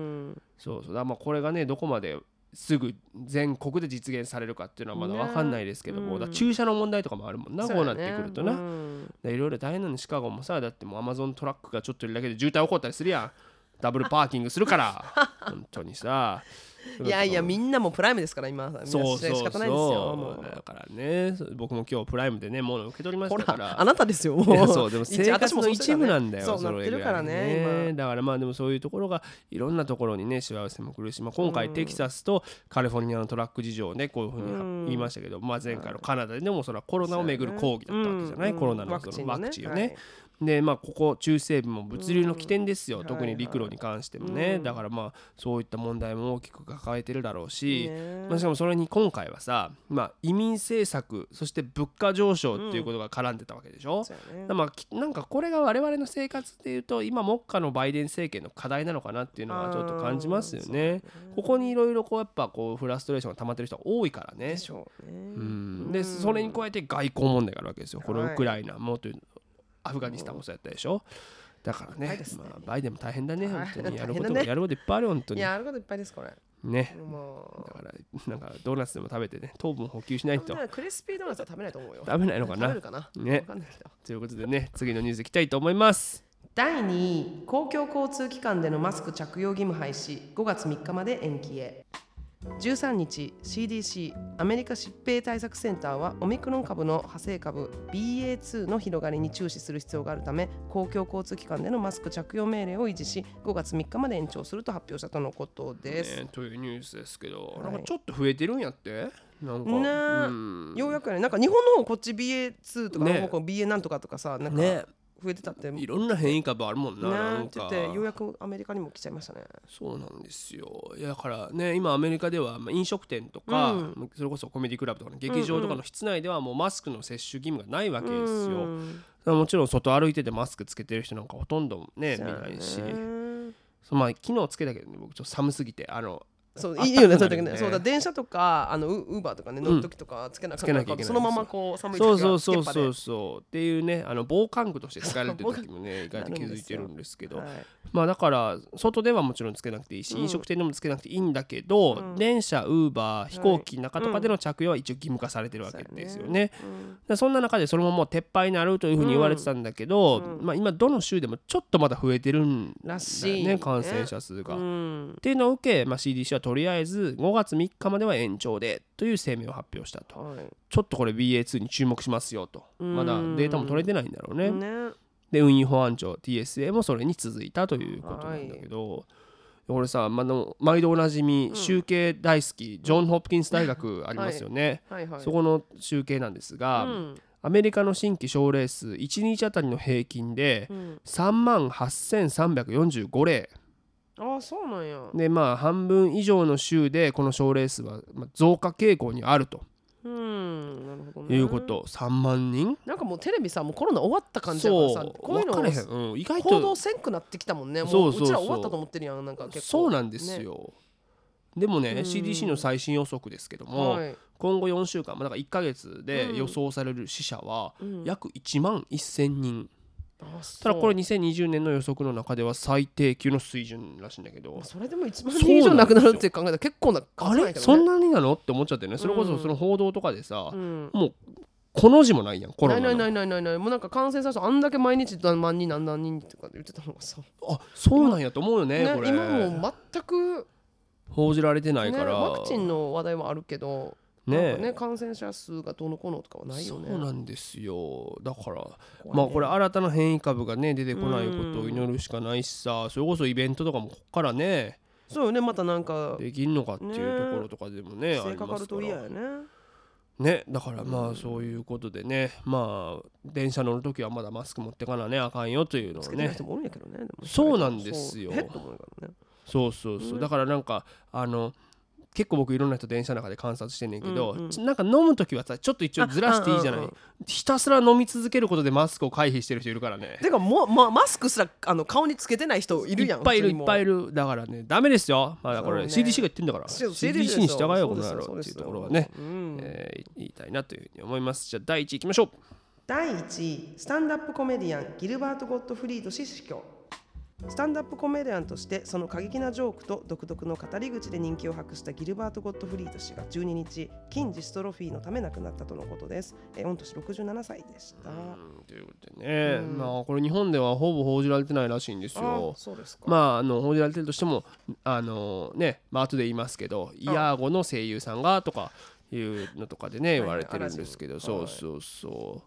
そうそう。だまあこれがねどこまですぐ全国で実現されるかっていうのはまだ分かんないですけども、ねだから駐車の問題とかもあるもんな、こうなってくるとな、うん。でいろいろ大変なのシカゴもさだってもうアマゾントラックがちょっといるだけで渋滞起こったりするやん。ダブルパーキングするから。本当にさいやいやみんなもプライムですから今そうそう仕方ないですよだからねそう僕も今日プライムでねもの受け取りましほたから。らあなたですよそうで も生活の一部なんだよそうなってるからねだからまあでもそういうところがいろんなところにね幸せも来るし、まあ、今回テキサスとカリフォルニアのトラック事情をねこういうふうに言いましたけど、まあ、前回のカナダでもそれはコロナをめぐる抗議だったわけじゃない、うん。コロナのそのワクチンをね。でまあここ中西部も物流の起点ですよ、うん特に陸路に関してもね、はいはい。だからまあそういった問題も大きく抱えてるだろうし、ねまあ、しかもそれに今回はさ、まあ、移民政策そして物価上昇っていうことが絡んでたわけでしょ、そうやね。だまあきなんかこれが我々の生活でいうと今目下のバイデン政権の課題なのかなっていうのはちょっと感じますよね。ここにいろいろこうやっぱこうフラストレーションが溜まってる人が多いからね。で。しょうね。うん、でそれに加えて外交問題があるわけですよ。このウクライナもというアフガニスタンもそうやったでしょ？だからねね。まあ、バイデンも大変だね、はい本当に。やることもやることいっぱいある本当に。やることいっぱいですこれ。ね。もだからなんかドーナツでも食べてね糖分補給しないうとクリスピードーナツは食べないと思うよ。食べないのかな？ね。ということでね次のニュースいきたいと思います。第2位公共交通機関でのマスク着用義務廃止。5月3日まで延期へ13日 CDC アメリカ疾病対策センターはオミクロン株の派生株 BA.2 の広がりに注視する必要があるため公共交通機関でのマスク着用命令を維持し5月3日まで延長すると発表したとのことです、ね、というニュースですけど、はい。なんかちょっと増えてるんやって？なんか、ねうん。ようやくやね。なんか日本の方こっち BA.2 とか、ね BA なんとかとかさなんかね増えてたって。ねいろんな変異株あるもんななんってってようやくアメリカにも来ちゃいましたね。そうなんですよ。いやだからね今アメリカではまあ飲食店とか、うん。それこそコメディクラブとかの劇場とかの室内ではもうマスクの接種義務がないわけですよ、うんもちろん外歩いててマスクつけてる人なんかほとんどね。見ないし。そうまあ昨日つけたけどね僕ちょっと寒すぎてあのそういいよねそうだけどね。そうだ電車とかあのウウーバーとかね乗る時とかつけなきゃいけないそのままこう寒い時そうがそうそう。そうそうっていうねあの防寒具として使えるっていう時もね意外と気づいてるんですけど。まあだから外ではもちろんつけなくていいし、うん飲食店でもつけなくていいんだけど、うん。電車ウーバー飛行機の中とかでの着用は一応義務化されてるわけですよね。そんな中でそれももう撤廃になるというふうに言われてたんだけど、うん。まあ、今どの州でもちょっとまだ増えてるんだよらしいね。感染者数が。うっんていうのを受け、まあ、CDC はとりあえず5月3日までは延長でという声明を発表したと。はちょっとこれ BA2 に注目しますよと。うん。まだデータも取れてないんだろうね。いね。で運輸保安庁 TSA もそれに続いたということなんだけど、俺さ、まあ、の毎度おなじみ集計大好き、ジョン・ホプキンス大学ありますよね、はい。はいそこの集計なんですが、うん。アメリカの新規症例数1日あたりの平均でうん。3万8345例ああそうなんや。でまあ半分以上の州でこの症例数はまあ増加傾向にあると。うんなるほどね。いうこと、3万人？なんかもうテレビさもうコロナ終わった感じだからさこういうのうん、意外報道とせんくなってきたもんね。もそううそうそう。うちら終わったと思ってるやんなんか結構。そうなんですよ、でもね、うん。CDC の最新予測ですけども、はい。今後4週間、まあ、だから1ヶ月でうん。予想される死者はうん。約1万1000人、ただこれ2020年の予測の中では最低級の水準らしいんだけど。まあそれでも1万人以上亡くなるって考えたら結構ななんやけどねそんなになの？って思っちゃってね。それこうんそその報道とかでさ、うん。もうこの字もないやんコロナの。ないないないないない。もうなんか感染者数あんだけ毎日何万人何何人とか言ってたのがさ、あそうなんやと思うよねねこれ。今もう全く、報じられてないね、から、ワクチンの話題はあるけどねね感染者数がどうのこうのとかはないよね。そうなんですよ。だから、ね。まあこれ新たな変異株がね出てこないことを祈るしかないしさそれこそイベントとかもこっからねそうよねまたなんかできんのかっていうところとかでもねあ規制かかるりますからね。ねだからまあそういうことでねまあ電車乗る時はまだマスク持ってかなねあかんよというのをね。そうなんですよ。そうそうそうそう、ねだからなんかあの結構僕いろんな人電車の中で観察してんねんけど、うんうん。ちなんか飲む時はさちょっと一応ずらしていいじゃない、あうんうん。ひたすら飲み続けることでマスクを回避してる人いるからね。てかもう、ま、マスクすらあの顔につけてない人いるやんいっぱいいるいっぱいいるるだからね。ダメですよ。まだこれ、ね。CDC が言ってんだから。CDC に従えよこの野郎っていうところはね、うん。えー言いたいなというふうに思います。じゃあ第1位いきましょう。第1位スタンダップコメディアンギルバート・ゴットフリード氏死去スタンダップコメディアンとしてその過激なジョークと独特の語り口で人気を博したギルバート・ゴッドフリード氏が12日筋ジストロフィーのため亡くなったとのことです。えー御年67歳でした。うんということでね、うんまあこれ日本ではほぼ報じられてないらしいんですよあ。そうですか。まあ、あの報じられてるとしてもあのね、まあ後で言いますけどイヤーゴの声優さんがとかいうのとかでねい言われてるんですけど、そうそうそ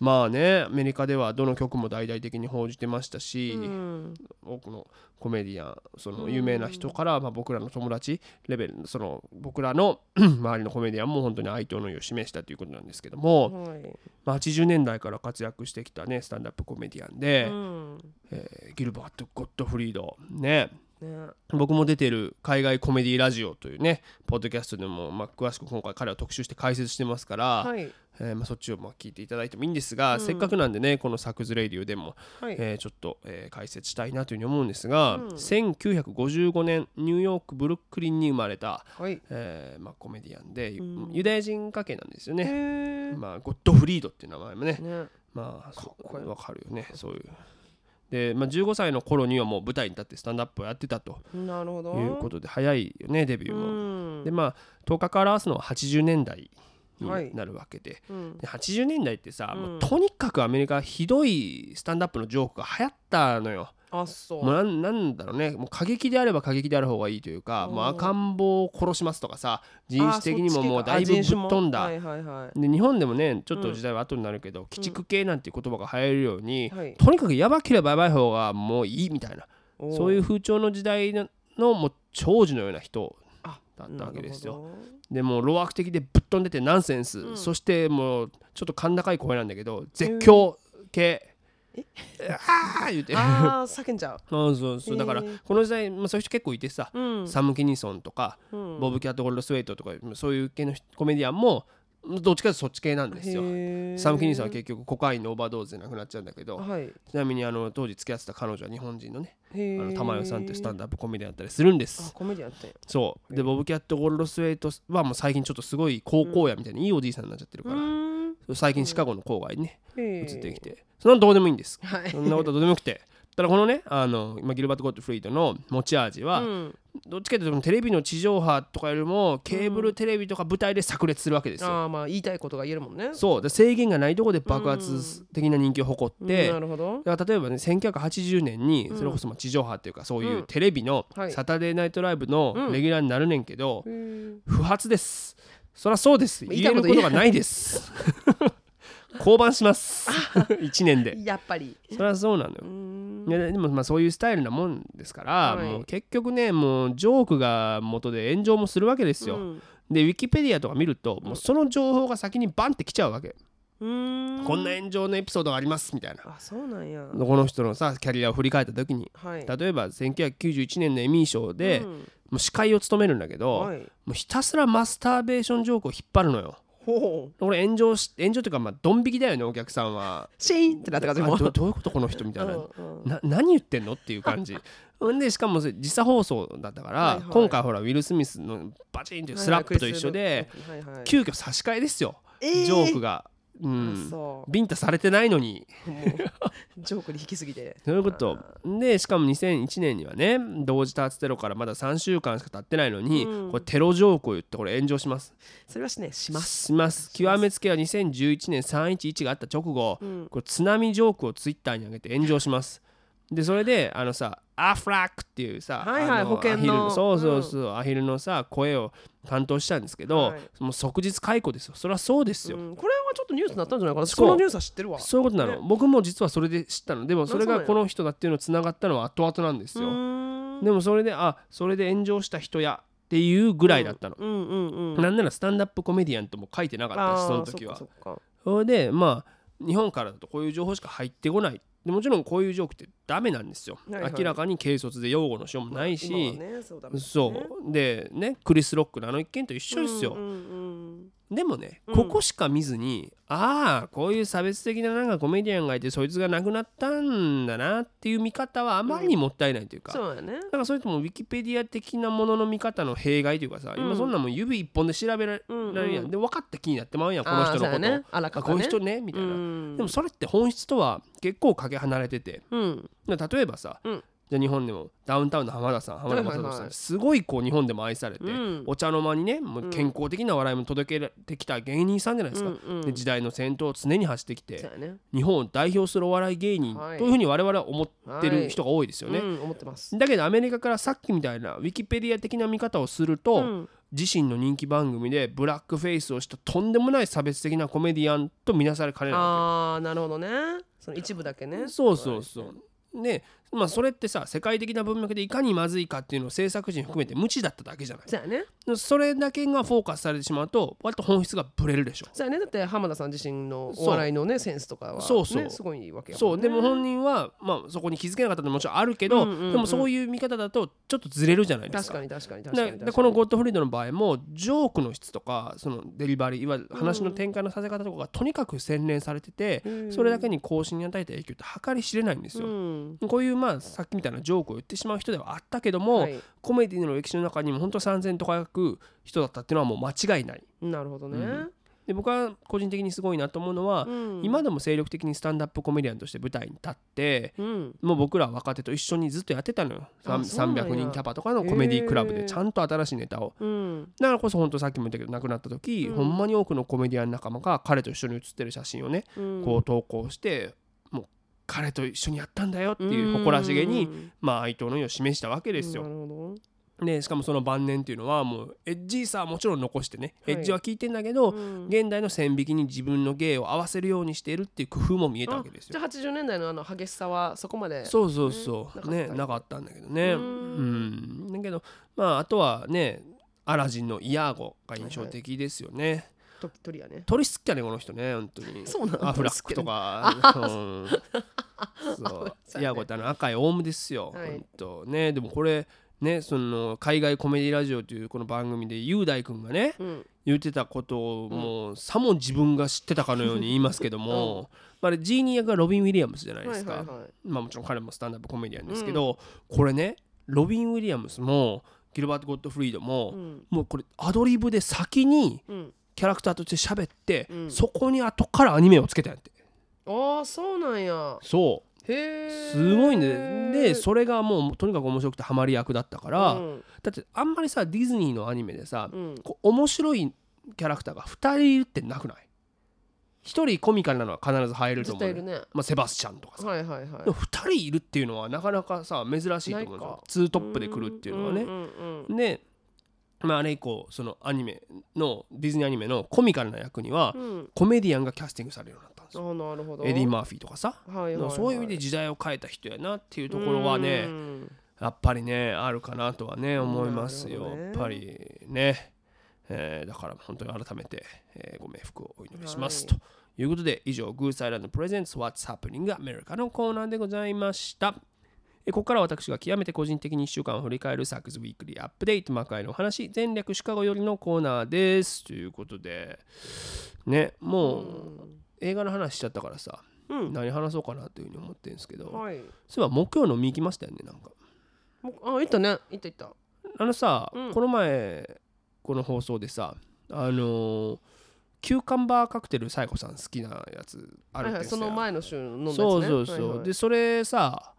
う。まあねアメリカではどの曲も大々的に報じてましたし、うん。多くのコメディアンその有名な人から、まあ、僕らの友達レベルその僕らの 周りのコメディアンも本当に哀悼の意を示したということなんですけども、はい。まあ、80年代から活躍してきたねスタンダップコメディアンで、うん。えーギルバート・ゴッドフリードねね、僕も出てる海外コメディラジオというねポッドキャストでも、まあ、詳しく今回彼を特集して解説してますから、はいえーまあ、そっちをまあ聞いていただいてもいいんですが、うんせっかくなんでねこの Saku's Radio でも、はい。えーちょっと、えー解説したいなというふうに思うんですが、うん1955年ニューヨークブルックリンに生まれた、はい。えーまあ、コメディアンで、うんユダヤ人家系なんですよへね。ーまあ、ゴッドフリードっていう名前もねね。まあわかるよねそういう。で、まあ、15歳の頃にはもう舞台に立ってスタンダップをやってたとなるほど。いうことで早いよねデビューも。うんでまあ10日から表すのは80年代はいになるわけで,、うんで80年代ってさ、うんもうとにかくアメリカひどいスタンダップのジョークが流行ったのよ。あ、そう。もうなんなんだろうね。もう過激であれば過激である方がいいというか、うん。もう赤ん坊を殺しますとかさ人種的にももうだいぶぶっ飛んだ、はいはいはい。で日本でもねちょっと時代は後になるけど、鬼畜系なんていう言葉が流行るように、はい。とにかくやばければやばい方がもういいみたいな。そういう風潮の時代ののもう長寿のような人あだったわけですよ。でもう路悪的でぶっ飛んでてナンセンス、うん。そしてもうちょっと甲高い声なんだけど絶叫系、ああ言うてああ、叫んじゃう。そうそうそうだからこの時代、まあ、そういう人結構いてさ、うん。サム・キニソンとか、うんボブ・キャット・ゴールド・スウェイトとかそういう系のコメディアンもどっちかというとそっち系なんですよ。サム・キニソンは結局コカインのオーバードーズで亡くなっちゃうんだけどはい。ちなみにあの当時付き合ってた彼女は日本人のねあへの玉代さんってスタンド。ダップコメディアンだったりするんであ、す。コメディアンって。そうでボブ・キャット・ゴールド・スウェイトはもう最近ちょっとすごい高校やみたいないいおじいさんになっちゃってるうから。最近シカゴの郊外にね移移ってき。て。そんなのどうでもいいんです。はい。そんなことはどうでもよくて。ただこのねあの今ギルバート・ゴッド・フリードの持ち味は、うん。どっちかというとテレビの地上波とかよりもケーブルテレビとか舞台で炸裂するわけですよ、ああ、まあ言いたいことが言えるもんね。そう。で制限がないところで爆発的な人気を誇って、うんなるほど。例えばね1980年にそれこそまあ地上波っていうかそういうテレビのはい。サタデーナイトライブのうん。レギュラーになるねんけど不発ですそりゃそうです。言えることがないです。降板します。1年で。やっぱり。そりゃそうなん。いやでもまあそういうスタイルなもんですから、はい。もう結局ねもうジョークが元で炎上もするわけですよ、うん。でウィキペディアとか見るともうその情報が先にバンってきちゃうわけ、こんな炎上のエピソードがありますみたいな。あ、そうなんや。この人のさキャリアを振り返った時に。はい。例えば1991年のエミー賞で、うんもう司会を務めるんだけど、はい。もうひたすらマスターベーションジョークを引っ張るのよ。ほう。これ炎上し炎上というかまあドン引きだよねお客さんは。シーンってなった感じどどういうことこの人みたいな、うんうん。な何言ってんのっていう感じ。でしかも時差放送だったから、はいはい。今回ほらウィル・スミスのバチンというスラップと一緒で、はい。はいはい。急遽差し替えですよ、えー。ジョークが、うあん、そビンタされてないのに。ジョークに引きすぎて。そういうこと。でしかも2001年にはね同時多発テロからまだ3週間しか経ってないのに、うん。これテロジョークを言ってこれ炎上します。それはしねします。します。極めつけは2011年311があった直後、うん。これ津波ジョークをツイッターに上げて炎上しますでそれであのさアフラックっていうさ、はいはい保険の。アヒルそうそうそう、アヒルのさ声を担当したんですけど、はい。もう即日解雇ですよ。それはそうですよ、うんこれはちょっとニュースになったんじゃないかな。このニュースは知ってるわ。そういうことなの、ね。僕も実はそれで知ったの。でもそれがこの人だっていうのをつながったのは後々なんですうよ、でもそれであそれで炎上した人やっていうぐらいだったの、うんうんうんなんならスタンダップコメディアンとも書いてなかったしその時は。それでまあ日本からだとこういう情報しか入ってこない。でもちろんこういうジョークってダメなんですよ、はいはい。明らかに軽率で擁護のしようもないし、今はねそうだね。でねクリス・ロックのあの一件と一緒ですよ、うんうんでもねうん。ここしか見ずに、ああこういう差別的ななんかコメディアンがいてそいつが亡くなったんだなっていう見方はあまりにもったいないというか、そうやね。だからそれともウィキペディア的なものの見方の弊害というかさ、うん。今そんなもん指一本で調べられうんるやん、うんで分かった気になってまうやんこの人のこと、ねあらかたね。あこういう人ねみたいな、うん。でもそれって本質とは結構かけ離れてて。うん。例えばさ、うんじゃあ日本でもダウンタウンの浜田さん浜田さん、はいはい。はいすごいこう日本でも愛されて、うん。お茶の間にねもう健康的な笑いも届けてきた芸人さんじゃないですか、うんうんで時代の先頭を常に走ってきて日本を代表するお笑い芸人はいというふうに我々は思ってる人が多いですよね、うん、思ってます。だけどアメリカからさっきみたいなウィキペディア的な見方をすると、うん。自身の人気番組でブラックフェイスをしたとんでもない差別的なコメディアンと見なされかねないわああなるほどね。その一部だけね。けそうそうそう。でまあそれってさ世界的な文脈でいかにまずいかっていうのを制作陣含めて無知だっただけじゃない。そうやね。それだけがフォーカスされてしまうと割と本質がブレるでしょ。そうやね。だって浜田さん自身のお笑いのねセンスとかは、ね、そうそう。すごいわけやそう。でも本人人は、まあ、そこに気づけなかったのももちろんあるけど、うんうんうん。でもそういう見方だとちょっとずれるじゃないですか。確かに確かに確かにで確かに。でこのゴッドフリードの場合もジョークの質とかそのデリバリーいわゆる話の展開のさせ方とかがとにかく洗練されてて、うんそれだけに更新に与えた影響って計り知れないんですよ。うんこういうまあさっきみたいなジョークを言ってしまう人ではあったけども、はい。コメディの歴史の中にも本当三千と輝く人だったっていうのはもう間違いない。なるほどね、うん。で僕は個人的にすごいなと思うのは、うん。今でも精力的にスタンダップコメディアンとして舞台に立ってうん。もう僕ら若手と一緒にずっとやってたのよ。あそうなんや300人キャパとかのコメディクラブでちゃんと新しいネタを。うんだからこそ本当さっきも言ったけど亡くなった時、うん。ほんまに多くのコメディアン仲間が彼と一緒に写ってる写真をね、うん。こう投稿してもう彼と一緒にやったんだよっていう誇らしげに、うん。まあ哀悼の意を示したわけですよ。な。るほど。でしかもその晩年っていうのはもうエッジーさはもちろん残してね、はい。エッジは聞いてんだけど、うん。現代の線引きに自分の芸を合わせるようにしているっていう工夫も見えたわけですよ。じゃ。あ80年代のあの激しさはそこまで。そうそうそう。ねねなかったんだけどね。ううん。んだけどまああとはねアラジンのイヤーゴが印象的ですよね、と鳥やね。鳥好きやねこの人ね本当に。そうなのアフラックとか、うん、そう。そうイヤーゴってあの赤いオウムですよ、はい。本当ね。でもこれねその海外コメディラジオというこの番組で雄大君がねうん。言ってたことをもうさも自分が知ってたかのように言いますけども、まああれジーニー役がロビン・ウィリアムスじゃないですか、はいはいはい。まあもちろん彼もスタンダップコメディアンですけど、これねロビン・ウィリアムスもギルバート・ゴッドフリードも、うん。もうこれアドリブで先にうんキャラクターとして喋って、うん。そこに後からアニメをつけたんやって。ああそうなんや。そへうえすごいね。でそれがもうとにかく面白くてハマり役だったから、うん。だってあんまりさディズニーのアニメでさ、うん。こう面白いキャラクターが2人いるってなくない？1人コミカルなのは必ず入ると思うね。まあ、セバスチャンとかさ。はいはいはい。でも2人いるっていうのはなかなかさ珍しいと思うないか。のツートップで来るっていうのはね。で、まあ、あれ以降そのアニメのディズニーアニメのコミカルな役にはうん。コメディアンがキャスティングされるようになったんですよ。なるほど。エディ・マーフィーとかさ。はいはいはいそういう意味で時代を変えた人やなっていうところはねうん。やっぱりねあるかなとはね思いますよ、ね。やっぱりね、えーだから本当に改めて、えーご冥福をお祈りします、はい。ということで以上グースアイランドプレゼンツ What's Happening America のコーナーでございました。えーここからは私が極めて個人的に1週間を振り返るサックスウィークリーアップデート魔界のお話全略シカゴよりのコーナーです。ということでねもう映画の話しちゃったからさうん。何話そうかなというふうに思ってるんですけど、はい。そういえば木曜の見行きましたよねなんか。あ行ったね。行った行った。あのさ、うん。この前この放送でさあのーキューカンバーカクテルサイコさん好きなやつあるはいはいそんですよ、の前の週飲んだやつね。そうそうそう、はいはい。でそれさ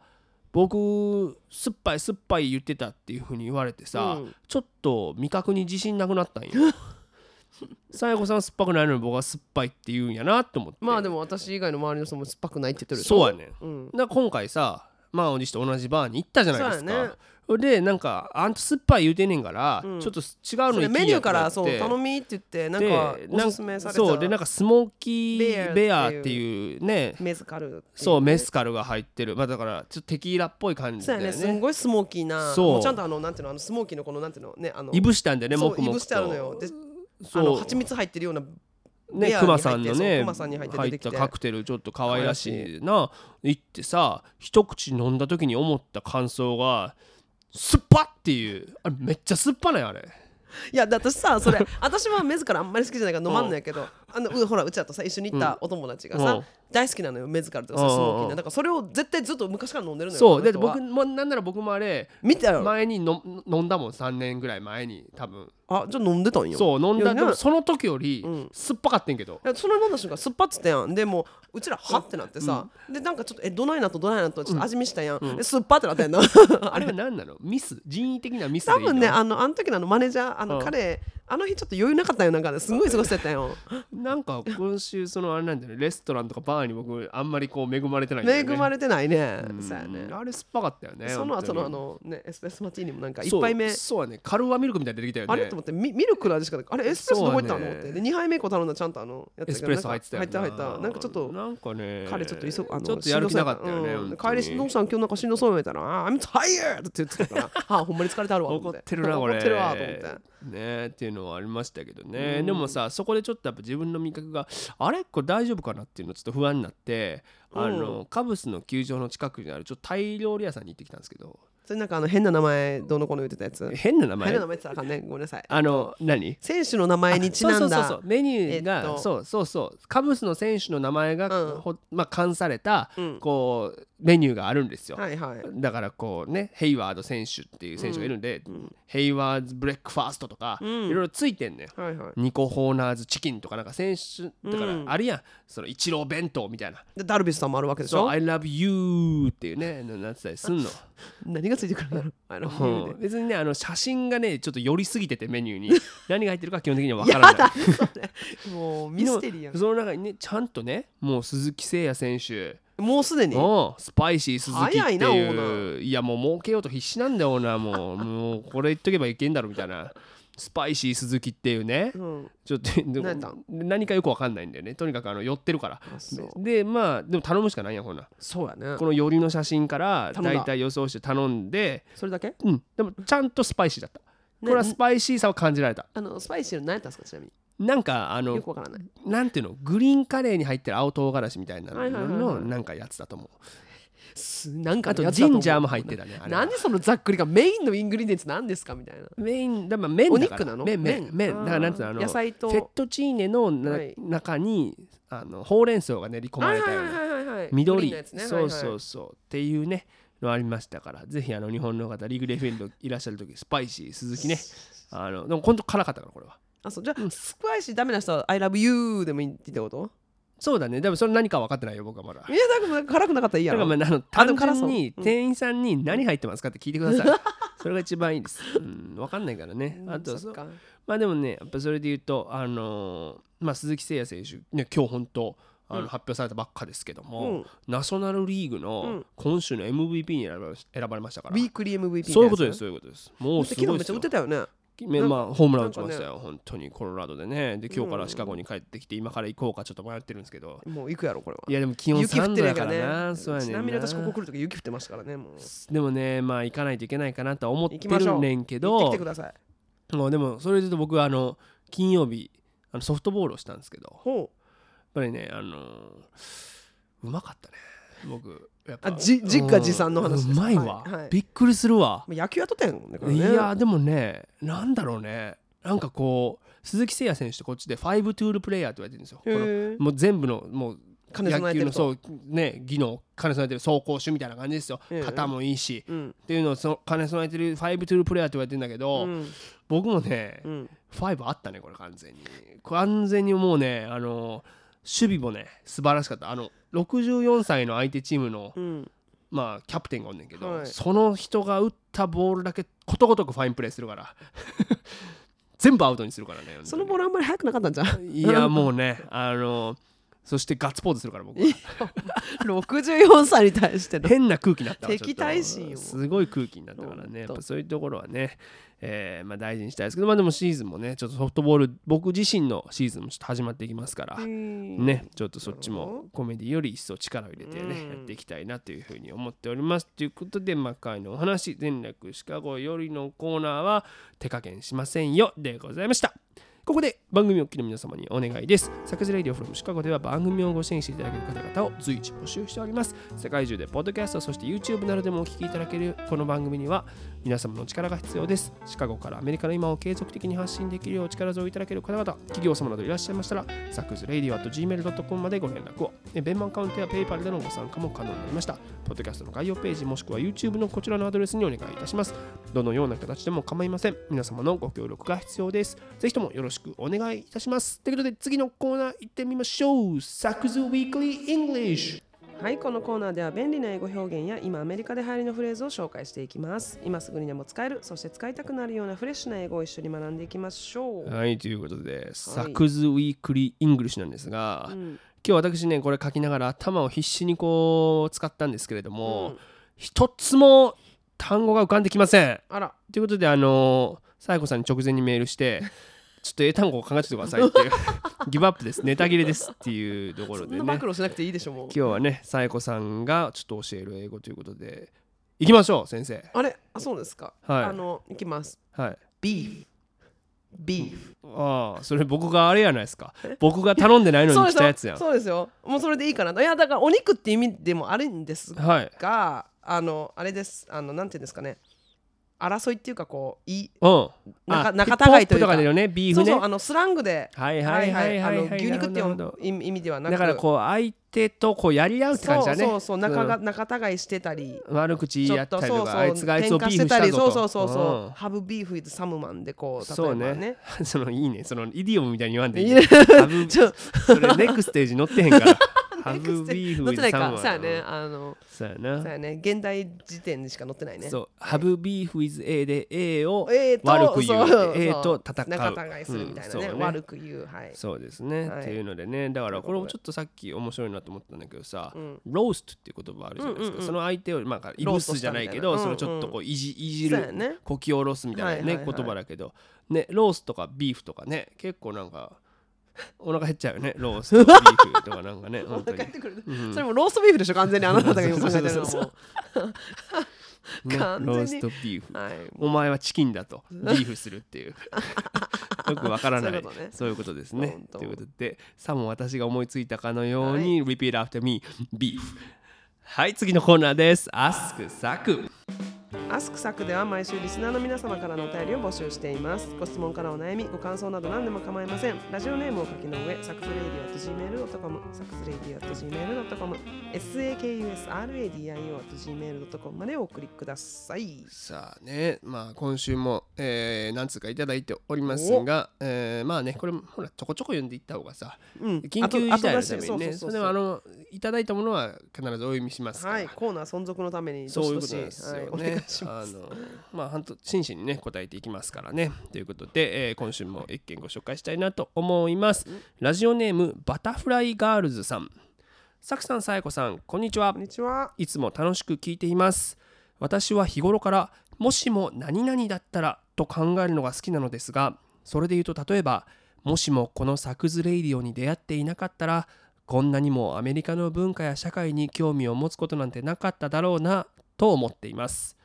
僕酸っぱい酸っぱい言ってたっていうふうに言われてさ、うん。ちょっと味覚に自信なくなったんよ。サイコさん酸っぱくないのに僕は酸っぱいって言うんやなって思って。まあでも私以外の周りの人も酸っぱくないって言ってるそうやねん。うん。だから今回さまあおじと同じバーに行ったじゃないですか。そうやねでなんかあんた酸っぱい言うてんねんから、うん。ちょっと違うそのにれメニューからそう頼みって言ってなんかでおすすめされたそうでなんかスモーキーベアっていうね。メズカルね。そうメスカルが入ってる。まあだからちょっとテキーラっぽい感じだよね。やね。すんごいスモーキーなそう。もうちゃんとあのなんていうのあのスモーキーのこのなんていうのねあのいぶしたんでねそうもくもくいぶしてあるのとよ。であそう。の蜂蜜入ってるようなねクマさんのねクマさんに入ったカクテルちょっと可愛らしいな。行ってさ一口飲んだ時に思った感想が酸っぱっていう。あれめっちゃ酸っぱないあれ。いやだ私さそれ私は自らあんまり好きじゃないから飲まんのやけど。あのうほらうちだとさ一緒に行ったお友達がさ、うん。大好きなのよメズカルとかさうんスモーキーうんな。だからそれを絶対ずっと昔から飲んでるのよそう。だって僕もなんなら僕もあれ見てやろ前にの飲んだもん3年ぐらい前に多分。あじゃあ飲んでたんよ。そう飲んだでもその時よりうん。酸っぱかってんけど。いやそれ飲んだ瞬間酸っぱっつってやん。でもううちらはってなってさ、でなんかちょっとえどないなとどないなとちょっと味見したやん、え酸っぱってなってんの。あれは何なの？ミス？人為的なミスでいいの？多分ねあのあの時のマネージャーあの、うん。彼あの日ちょっと余裕なかったよ。なんかねすごい過ごしてたよ。なんか今週そのあれなんだよねレストランとかバーに僕あんまりこう恵まれてないね。恵まれてないね。うん。そうやね。あれ酸っぱかったよねその後のあ本のねエスプレッソマティーニもなんか一杯目そうそうやね。カルーアミルクみたいに出てきたよね。あれと思ってミミルクの味しかあれエスプレッソどこ行ったのね。って。で2杯目以降頼んだらちゃんとあのやつエスプレッソ入ってたよ入った入ったなんかちょっとなんかね彼ちょっと急ぐあのちょっとやる気なかったよねうん。帰りどうしたん今日なんかしんどそう言われたら「あ I'm tired!」って言ってたから「あほんまに疲れて。あるわ」怒ってるなこれ。怒ってるわと思ってねっていうのはありましたけどね、うん。でもさそこでちょっとやっぱ自分の味覚があれ？これ大丈夫かなっていうのちょっと不安になって、あのカブスの球場の近くにあるちょっとタイ料理屋さんに行ってきたんですけどそれなんかあの変な名前どうのこうの言ってたやつ？変な名前？変な名前言ってたらあかんね。ごめんなさい。あの何？選手の名前にちなんだ。そうそうそうメニューが、えっとそうそうそう。カブスの選手の名前が、うん。ほまあ、冠された、うん。こうメニューがあるんですよ、はいはい。だからこうねヘイワード選手っていう選手がいるんで、Heyward's Breakfast とか、うん。いろいろついてんのよはいはい。 Nico Hoerner's チキンとかなんか選手だからうん。あるやん、そのイチロー弁当みたいな。でダルビッシュさんもあるわけでしょ？I love you っていうねなってたりすんの、何がついてくるんだろう？あのうん。別にねあの写真がねちょっと寄りすぎててメニューに。何が入ってるか基本的には分からない。もうミステリーその中にねちゃんとねもう鈴木誠也選手。もうすでに。スパイシー鈴木って早いういやもう儲けようと必死なんだよオーナー。もうもうこれ言っとけばいけんだろみたいなスパイシー鈴木っていうね。うん。ちょっとで何かよくわかんないんだよね。とにかくあの寄ってるから。でまあでも頼むしかないやんほんなそうやね。この寄りの写真から大体予想して頼んで。それだけ？うん。でもちゃんとスパイシーだった。これはスパイシーさを感じられた。あのスパイシーの何やったんですかちなみに？なんかあのよくわからない。なんていうの？グリーンカレーに入ってる青唐辛子みたいなのはい。のなんかやつだと思うすなんかあとジンジャーも入ってたねあれは。何そのざっくりかメインの ingredients 何ですかみたいな。メインだから麺だから。お肉なの？麺麺麺。麺。だからなんつうのあの野菜と。フェットチーネのな、はい。中にあのほうれん草が練り込まれたようなはいはいはい緑、グリーンのやつね。そうそうそう。っていうねのありましたからぜひあの日本の方リーグレフェンドいらっしゃる時スパイシー鈴木ね。あのでも本当辛かったからこれは。いあそう。じゃあスパイシーダメな人は I love you でもいいってこと？そうだね。でもそれ何か分かってないよ僕はまだ。いやだから辛くなかったらいいやろ。だからまああの単純にうん。店員さんに何入ってますかって聞いてください。それが一番いいです、うん、分かんないからね。あとそそっか。まあでもねやっぱそれで言うとあのーまあ鈴木誠也選手ね今日本当あのうん。発表されたばっかですけども、うん。ナショナルリーグうのん。今週の MVP に選ばれ選ばれましたから、ウィークリー MVP そういうことですすそういうことです。もうす昨日めっですよ打ってたよね。めまあホームラン打ちましたよ、本当にコロラドでね。で今日からシカゴに帰ってきて今から行こうかちょっと迷ってるんですけど。もう行くやろこれは。いやでも気温3雪降ってるや度だからからねなそうやねんちなみに私ここ来るとき雪降ってましたからねもう。でもねまあ行かないといけないかなとは思ってるねんけど。きてくださいもうでもそれで僕はあの金曜日あのソフトボールをしたんですけど。やっほぱりねあのうまかったね僕やっぱあじ実家持参の話ですうまいわ、はいはい。びっくりするわ、う野球やっとったやんだからいねやでもねなんだろうね。なんかこう鈴木誠也選手ってこっちで5トゥールプレイヤーって言われてるんですよ。このへえもう全部のもう兼ね備野えてると。球のそうね技能兼ね備えてる走攻守みたいな感じですよ。ええ肩もいいし。うん。っていうのをその兼ね備えてる5トゥールプレイヤーって言われてるんだけど、うん。僕もねうん。5あったねこれ完全に。完全にもうねあの守備もね素晴らしかった。あの64歳の相手チームのうん。まあキャプテンがおんねんけど、はい。その人が打ったボールだけことごとくファインプレーするから 全部アウトにするからねそのボールあんまり速くなかったんじゃん。いや もうねあのそしてガッツポーズするから僕は。64歳に対しての。変な空気になったわ敵対心すごい空気になったからね。やっぱそういうところはね、えーまあ、大事にしたいですけどまあでもシーズンもねちょっとソフトボール僕自身のシーズンもちょっと始まっていきますから、ねねちょっとそっちもコメディより一層力を入れてね、うん。やっていきたいなというふうに思っております。ということで魔界のお話全略シカゴよりのコーナーは手加減しませんよでございましたここで番組をお聞きの皆様にお願いです。サクズレイディオフロムシカゴでは番組をご支援していただける方々を随時募集しております。世界中でポッドキャスト、そして YouTube などでもお聞きいただけるこの番組には皆様の力が必要です。シカゴからアメリカの今を継続的に発信できるよう力添えいただける方々企業様などいらっしゃいましたらサクズレイディオ at gmail.com までご連絡を。え Venmo アカウントやペイパルでのご参加も可能になりました。ポッドキャストの概要ページもしくは YouTube のこちらのアドレスにお願いいたします。どのような形でも構いません。皆様のご協力が必要です。ぜひともよろしくお願いいたします。ということで次のコーナー行ってみましょう。 Saku's Weekly English はいこのコーナーでは便利な英語表現や今アメリカで流行りのフレーズを紹介していきます。今すぐにでも使えるそして使いたくなるようなフレッシュな英語を一緒に学んでいきましょう、はいということで、 Saku's Weekly English なんですが、うん。今日私ねこれ書きながら頭を必死にこう使ったんですけれども、うん。一つも単語が浮かんできません。あら。ということであのサイコさんに直前にメールして ちょっと英単語を考えててくださいっていうギブアップです。ネタ切れですっていうところそんなでね暴露しなくていいでしょもう。今日はねサイコさんがちょっと教える英語ということで。いきましょう先生。あれ？あそうですか、はい。あのいきます。はい。ビーフ。ビーフ。ああそれ僕があれやないですか。僕が頼んでないのに来たやつやん。そうですよ。もうそれでいいかないやだからお肉って意味でもあるんですはい。があのあれです。あのなんていうんですかね争いっていうかこういいうん。仲あ仲違いというか。ねビーフね。そうそうあのスラングで。はいはいはいはいあのはい牛肉っていう意味ではなく。だからこう相手とこうやり合うって感じだね。そうそう仲が、うん。仲違いしてたり。悪口言い合ったりとそうそうかあいつがあいつをビーフしてたりそうそうそうそう、ん。ハブビーフ with サムマンでこう例そうえばね。ね。そのいいね。そのイディオムみたいに言わんでいいいやハブ それネクステージ乗ってへんからハブビーフ載ってないか。そうやね。あのそうやそうなやね。現代時点でしか載ってないね。そう。ハブビーフ with A で A を悪く言う。A と戦う。仲違いするみたいなね,、悪く言うはい。そうですね、はい。っていうのでね。だからこれもちょっとさっき面白いなと思ったんだけどさ、うん。ローストっていう言葉あるじゃないですか、その相手をまあいぶすじゃないけどそれをちょっとこういじいじる、こき下ろすみたいなね、言葉だけど。ねロースとかビーフとかね結構なんかお腹減っちゃうよね。ロースとビーフとかなんかね 本当に。うん。それもローストビーフでしょ完全にあなたが 今考えてるのもローストビーフ。うはい。お前はチキンだと。 beef するっていう。よくわからない。そういうことね。そういうことですね。ということでさも私が思いついたかのように、Repeat after me ビーフはい次のコーナーです。Ask サク Ask サクでは毎週リスナーの皆様からのお便りを募集しています。ご質問からお悩み、ご感想など何でも構いません。ラジオネームを書きの上、サクズレイディオ at gmail.com、サクズレイディオ at gmail.com、sakusradio at gmail.com までお送りください。さあねまあ今週も、えー、何通かいただいておりますが、えーまあねこれほらちょこちょこ読んでいった方がさうん緊急事態のためにねそれでもあのいただいたものは必ずお読みしますから、はい、コーナー存続のためにそういうことですよはい、お願ねい。します。あのまあ本当真摯にね答えていきますからね。ということで、えー今週も一件ご紹介したいなと思います。ラジオネームバタフライガールズさん。さくさん、さやこさん、こんにちはこん。にちは。いつも楽しく聞いています。私は日頃からもしも何々だったらと考えるのが好きなのですが、それで言うと例えば、もしもこのサクズレイディオに出会っていなかったら、こんなにもアメリカの文化や社会に興味を持つことなんてなかっただろうなと思っています。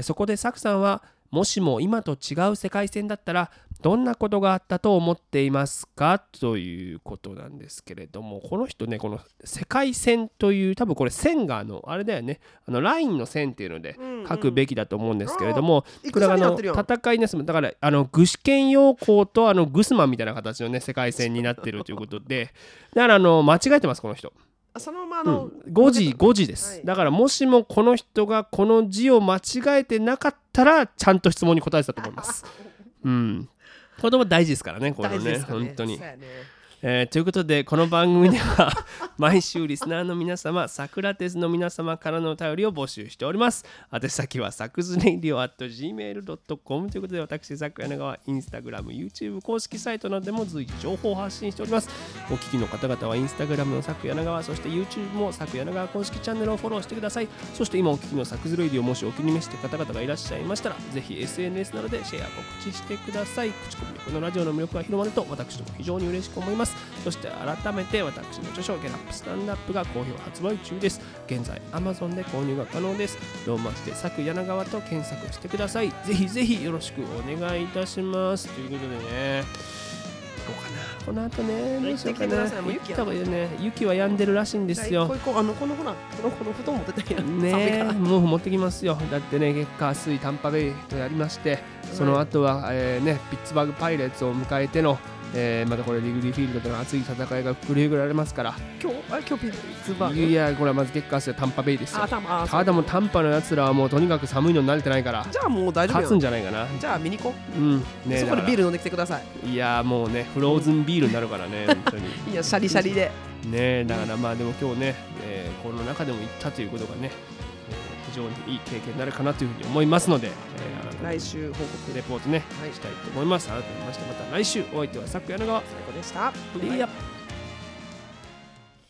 そこでサクさんはもしも今と違う世界線だったらどんなことがあったと思っていますか？ということなんですけれどもこの人ねこの世界線という多分これ線があのあれだよね。あのラインの線っていうのでうん書くべきだと思うんですけれども、うんこれがあの戦いなすだからあの具志堅用高とあのグスマンみたいな形のね世界線になってるということで。だからあの間違えてますこの人。あそのままあうの、ん、5時5時です、はい。だからもしもこの人がこの字を間違えてなかったらちゃんと質問に答えてたと思います。うん。これも大事ですからね、これね。ね。本当に。ねえーということで、この番組では 毎週リスナーの皆様、サクラテスの皆様からのお便りを募集しております。宛先はサクズレイディオ at gmail.com ということで、私、サク柳川、インスタグラム、YouTube 公式サイトなどでも随時情報を発信しております。お聞きの方々はインスタグラムのサク柳川、そして YouTube もサク柳川公式チャンネルをフォローしてください。そして今お聞きの Saku's Radio、もしお気に召して方々がいらっしゃいましたら、ぜひ SNS などでシェア、告知してください。口コミでこのラジオの魅力が広まると、私ども非常に嬉しく思います。そして改めて私の著書、ゲラップスタンダップが好評発売中です。現在 Amazon で購入が可能です。ローマ字でサク柳川と検索してください。ぜひぜひよろしくお願いいたします。ということでね。行こうかなこの後ねどうしようかない行った方がいいよね雪は止んでるらしいんですよここうあのこのほらこのこの布団持ってたやんねもう持ってきますよだってね月火水タンパベイとやりましてその後は、えーね、ピッツバーグパイレーツを迎えての、えーまたこれリグリーフィールドでの熱い戦いが繰り広げられますから。今日あれ今日ピッツバーグいやこれはまず月火水はタンパベイですよ。あたまあただもうタンパのやつらはもうとにかく寒いのに慣れてないから。じゃあもう大丈夫勝つやんんじゃないかな。じゃあ見に行こう。ん。う、ねだからそこでビール飲んできてください。いやもうねフローズンビールになるからね 本当に。いやシャリシャリで。ねだからまあでも今日ね、えーこの中でも行ったということがね、えー非常にいい経験になるかなというふうに思いますので、えー来週報告。レポートね、はい。したいと思います。改めましてまた来週お相手はさくやながわ。最高でした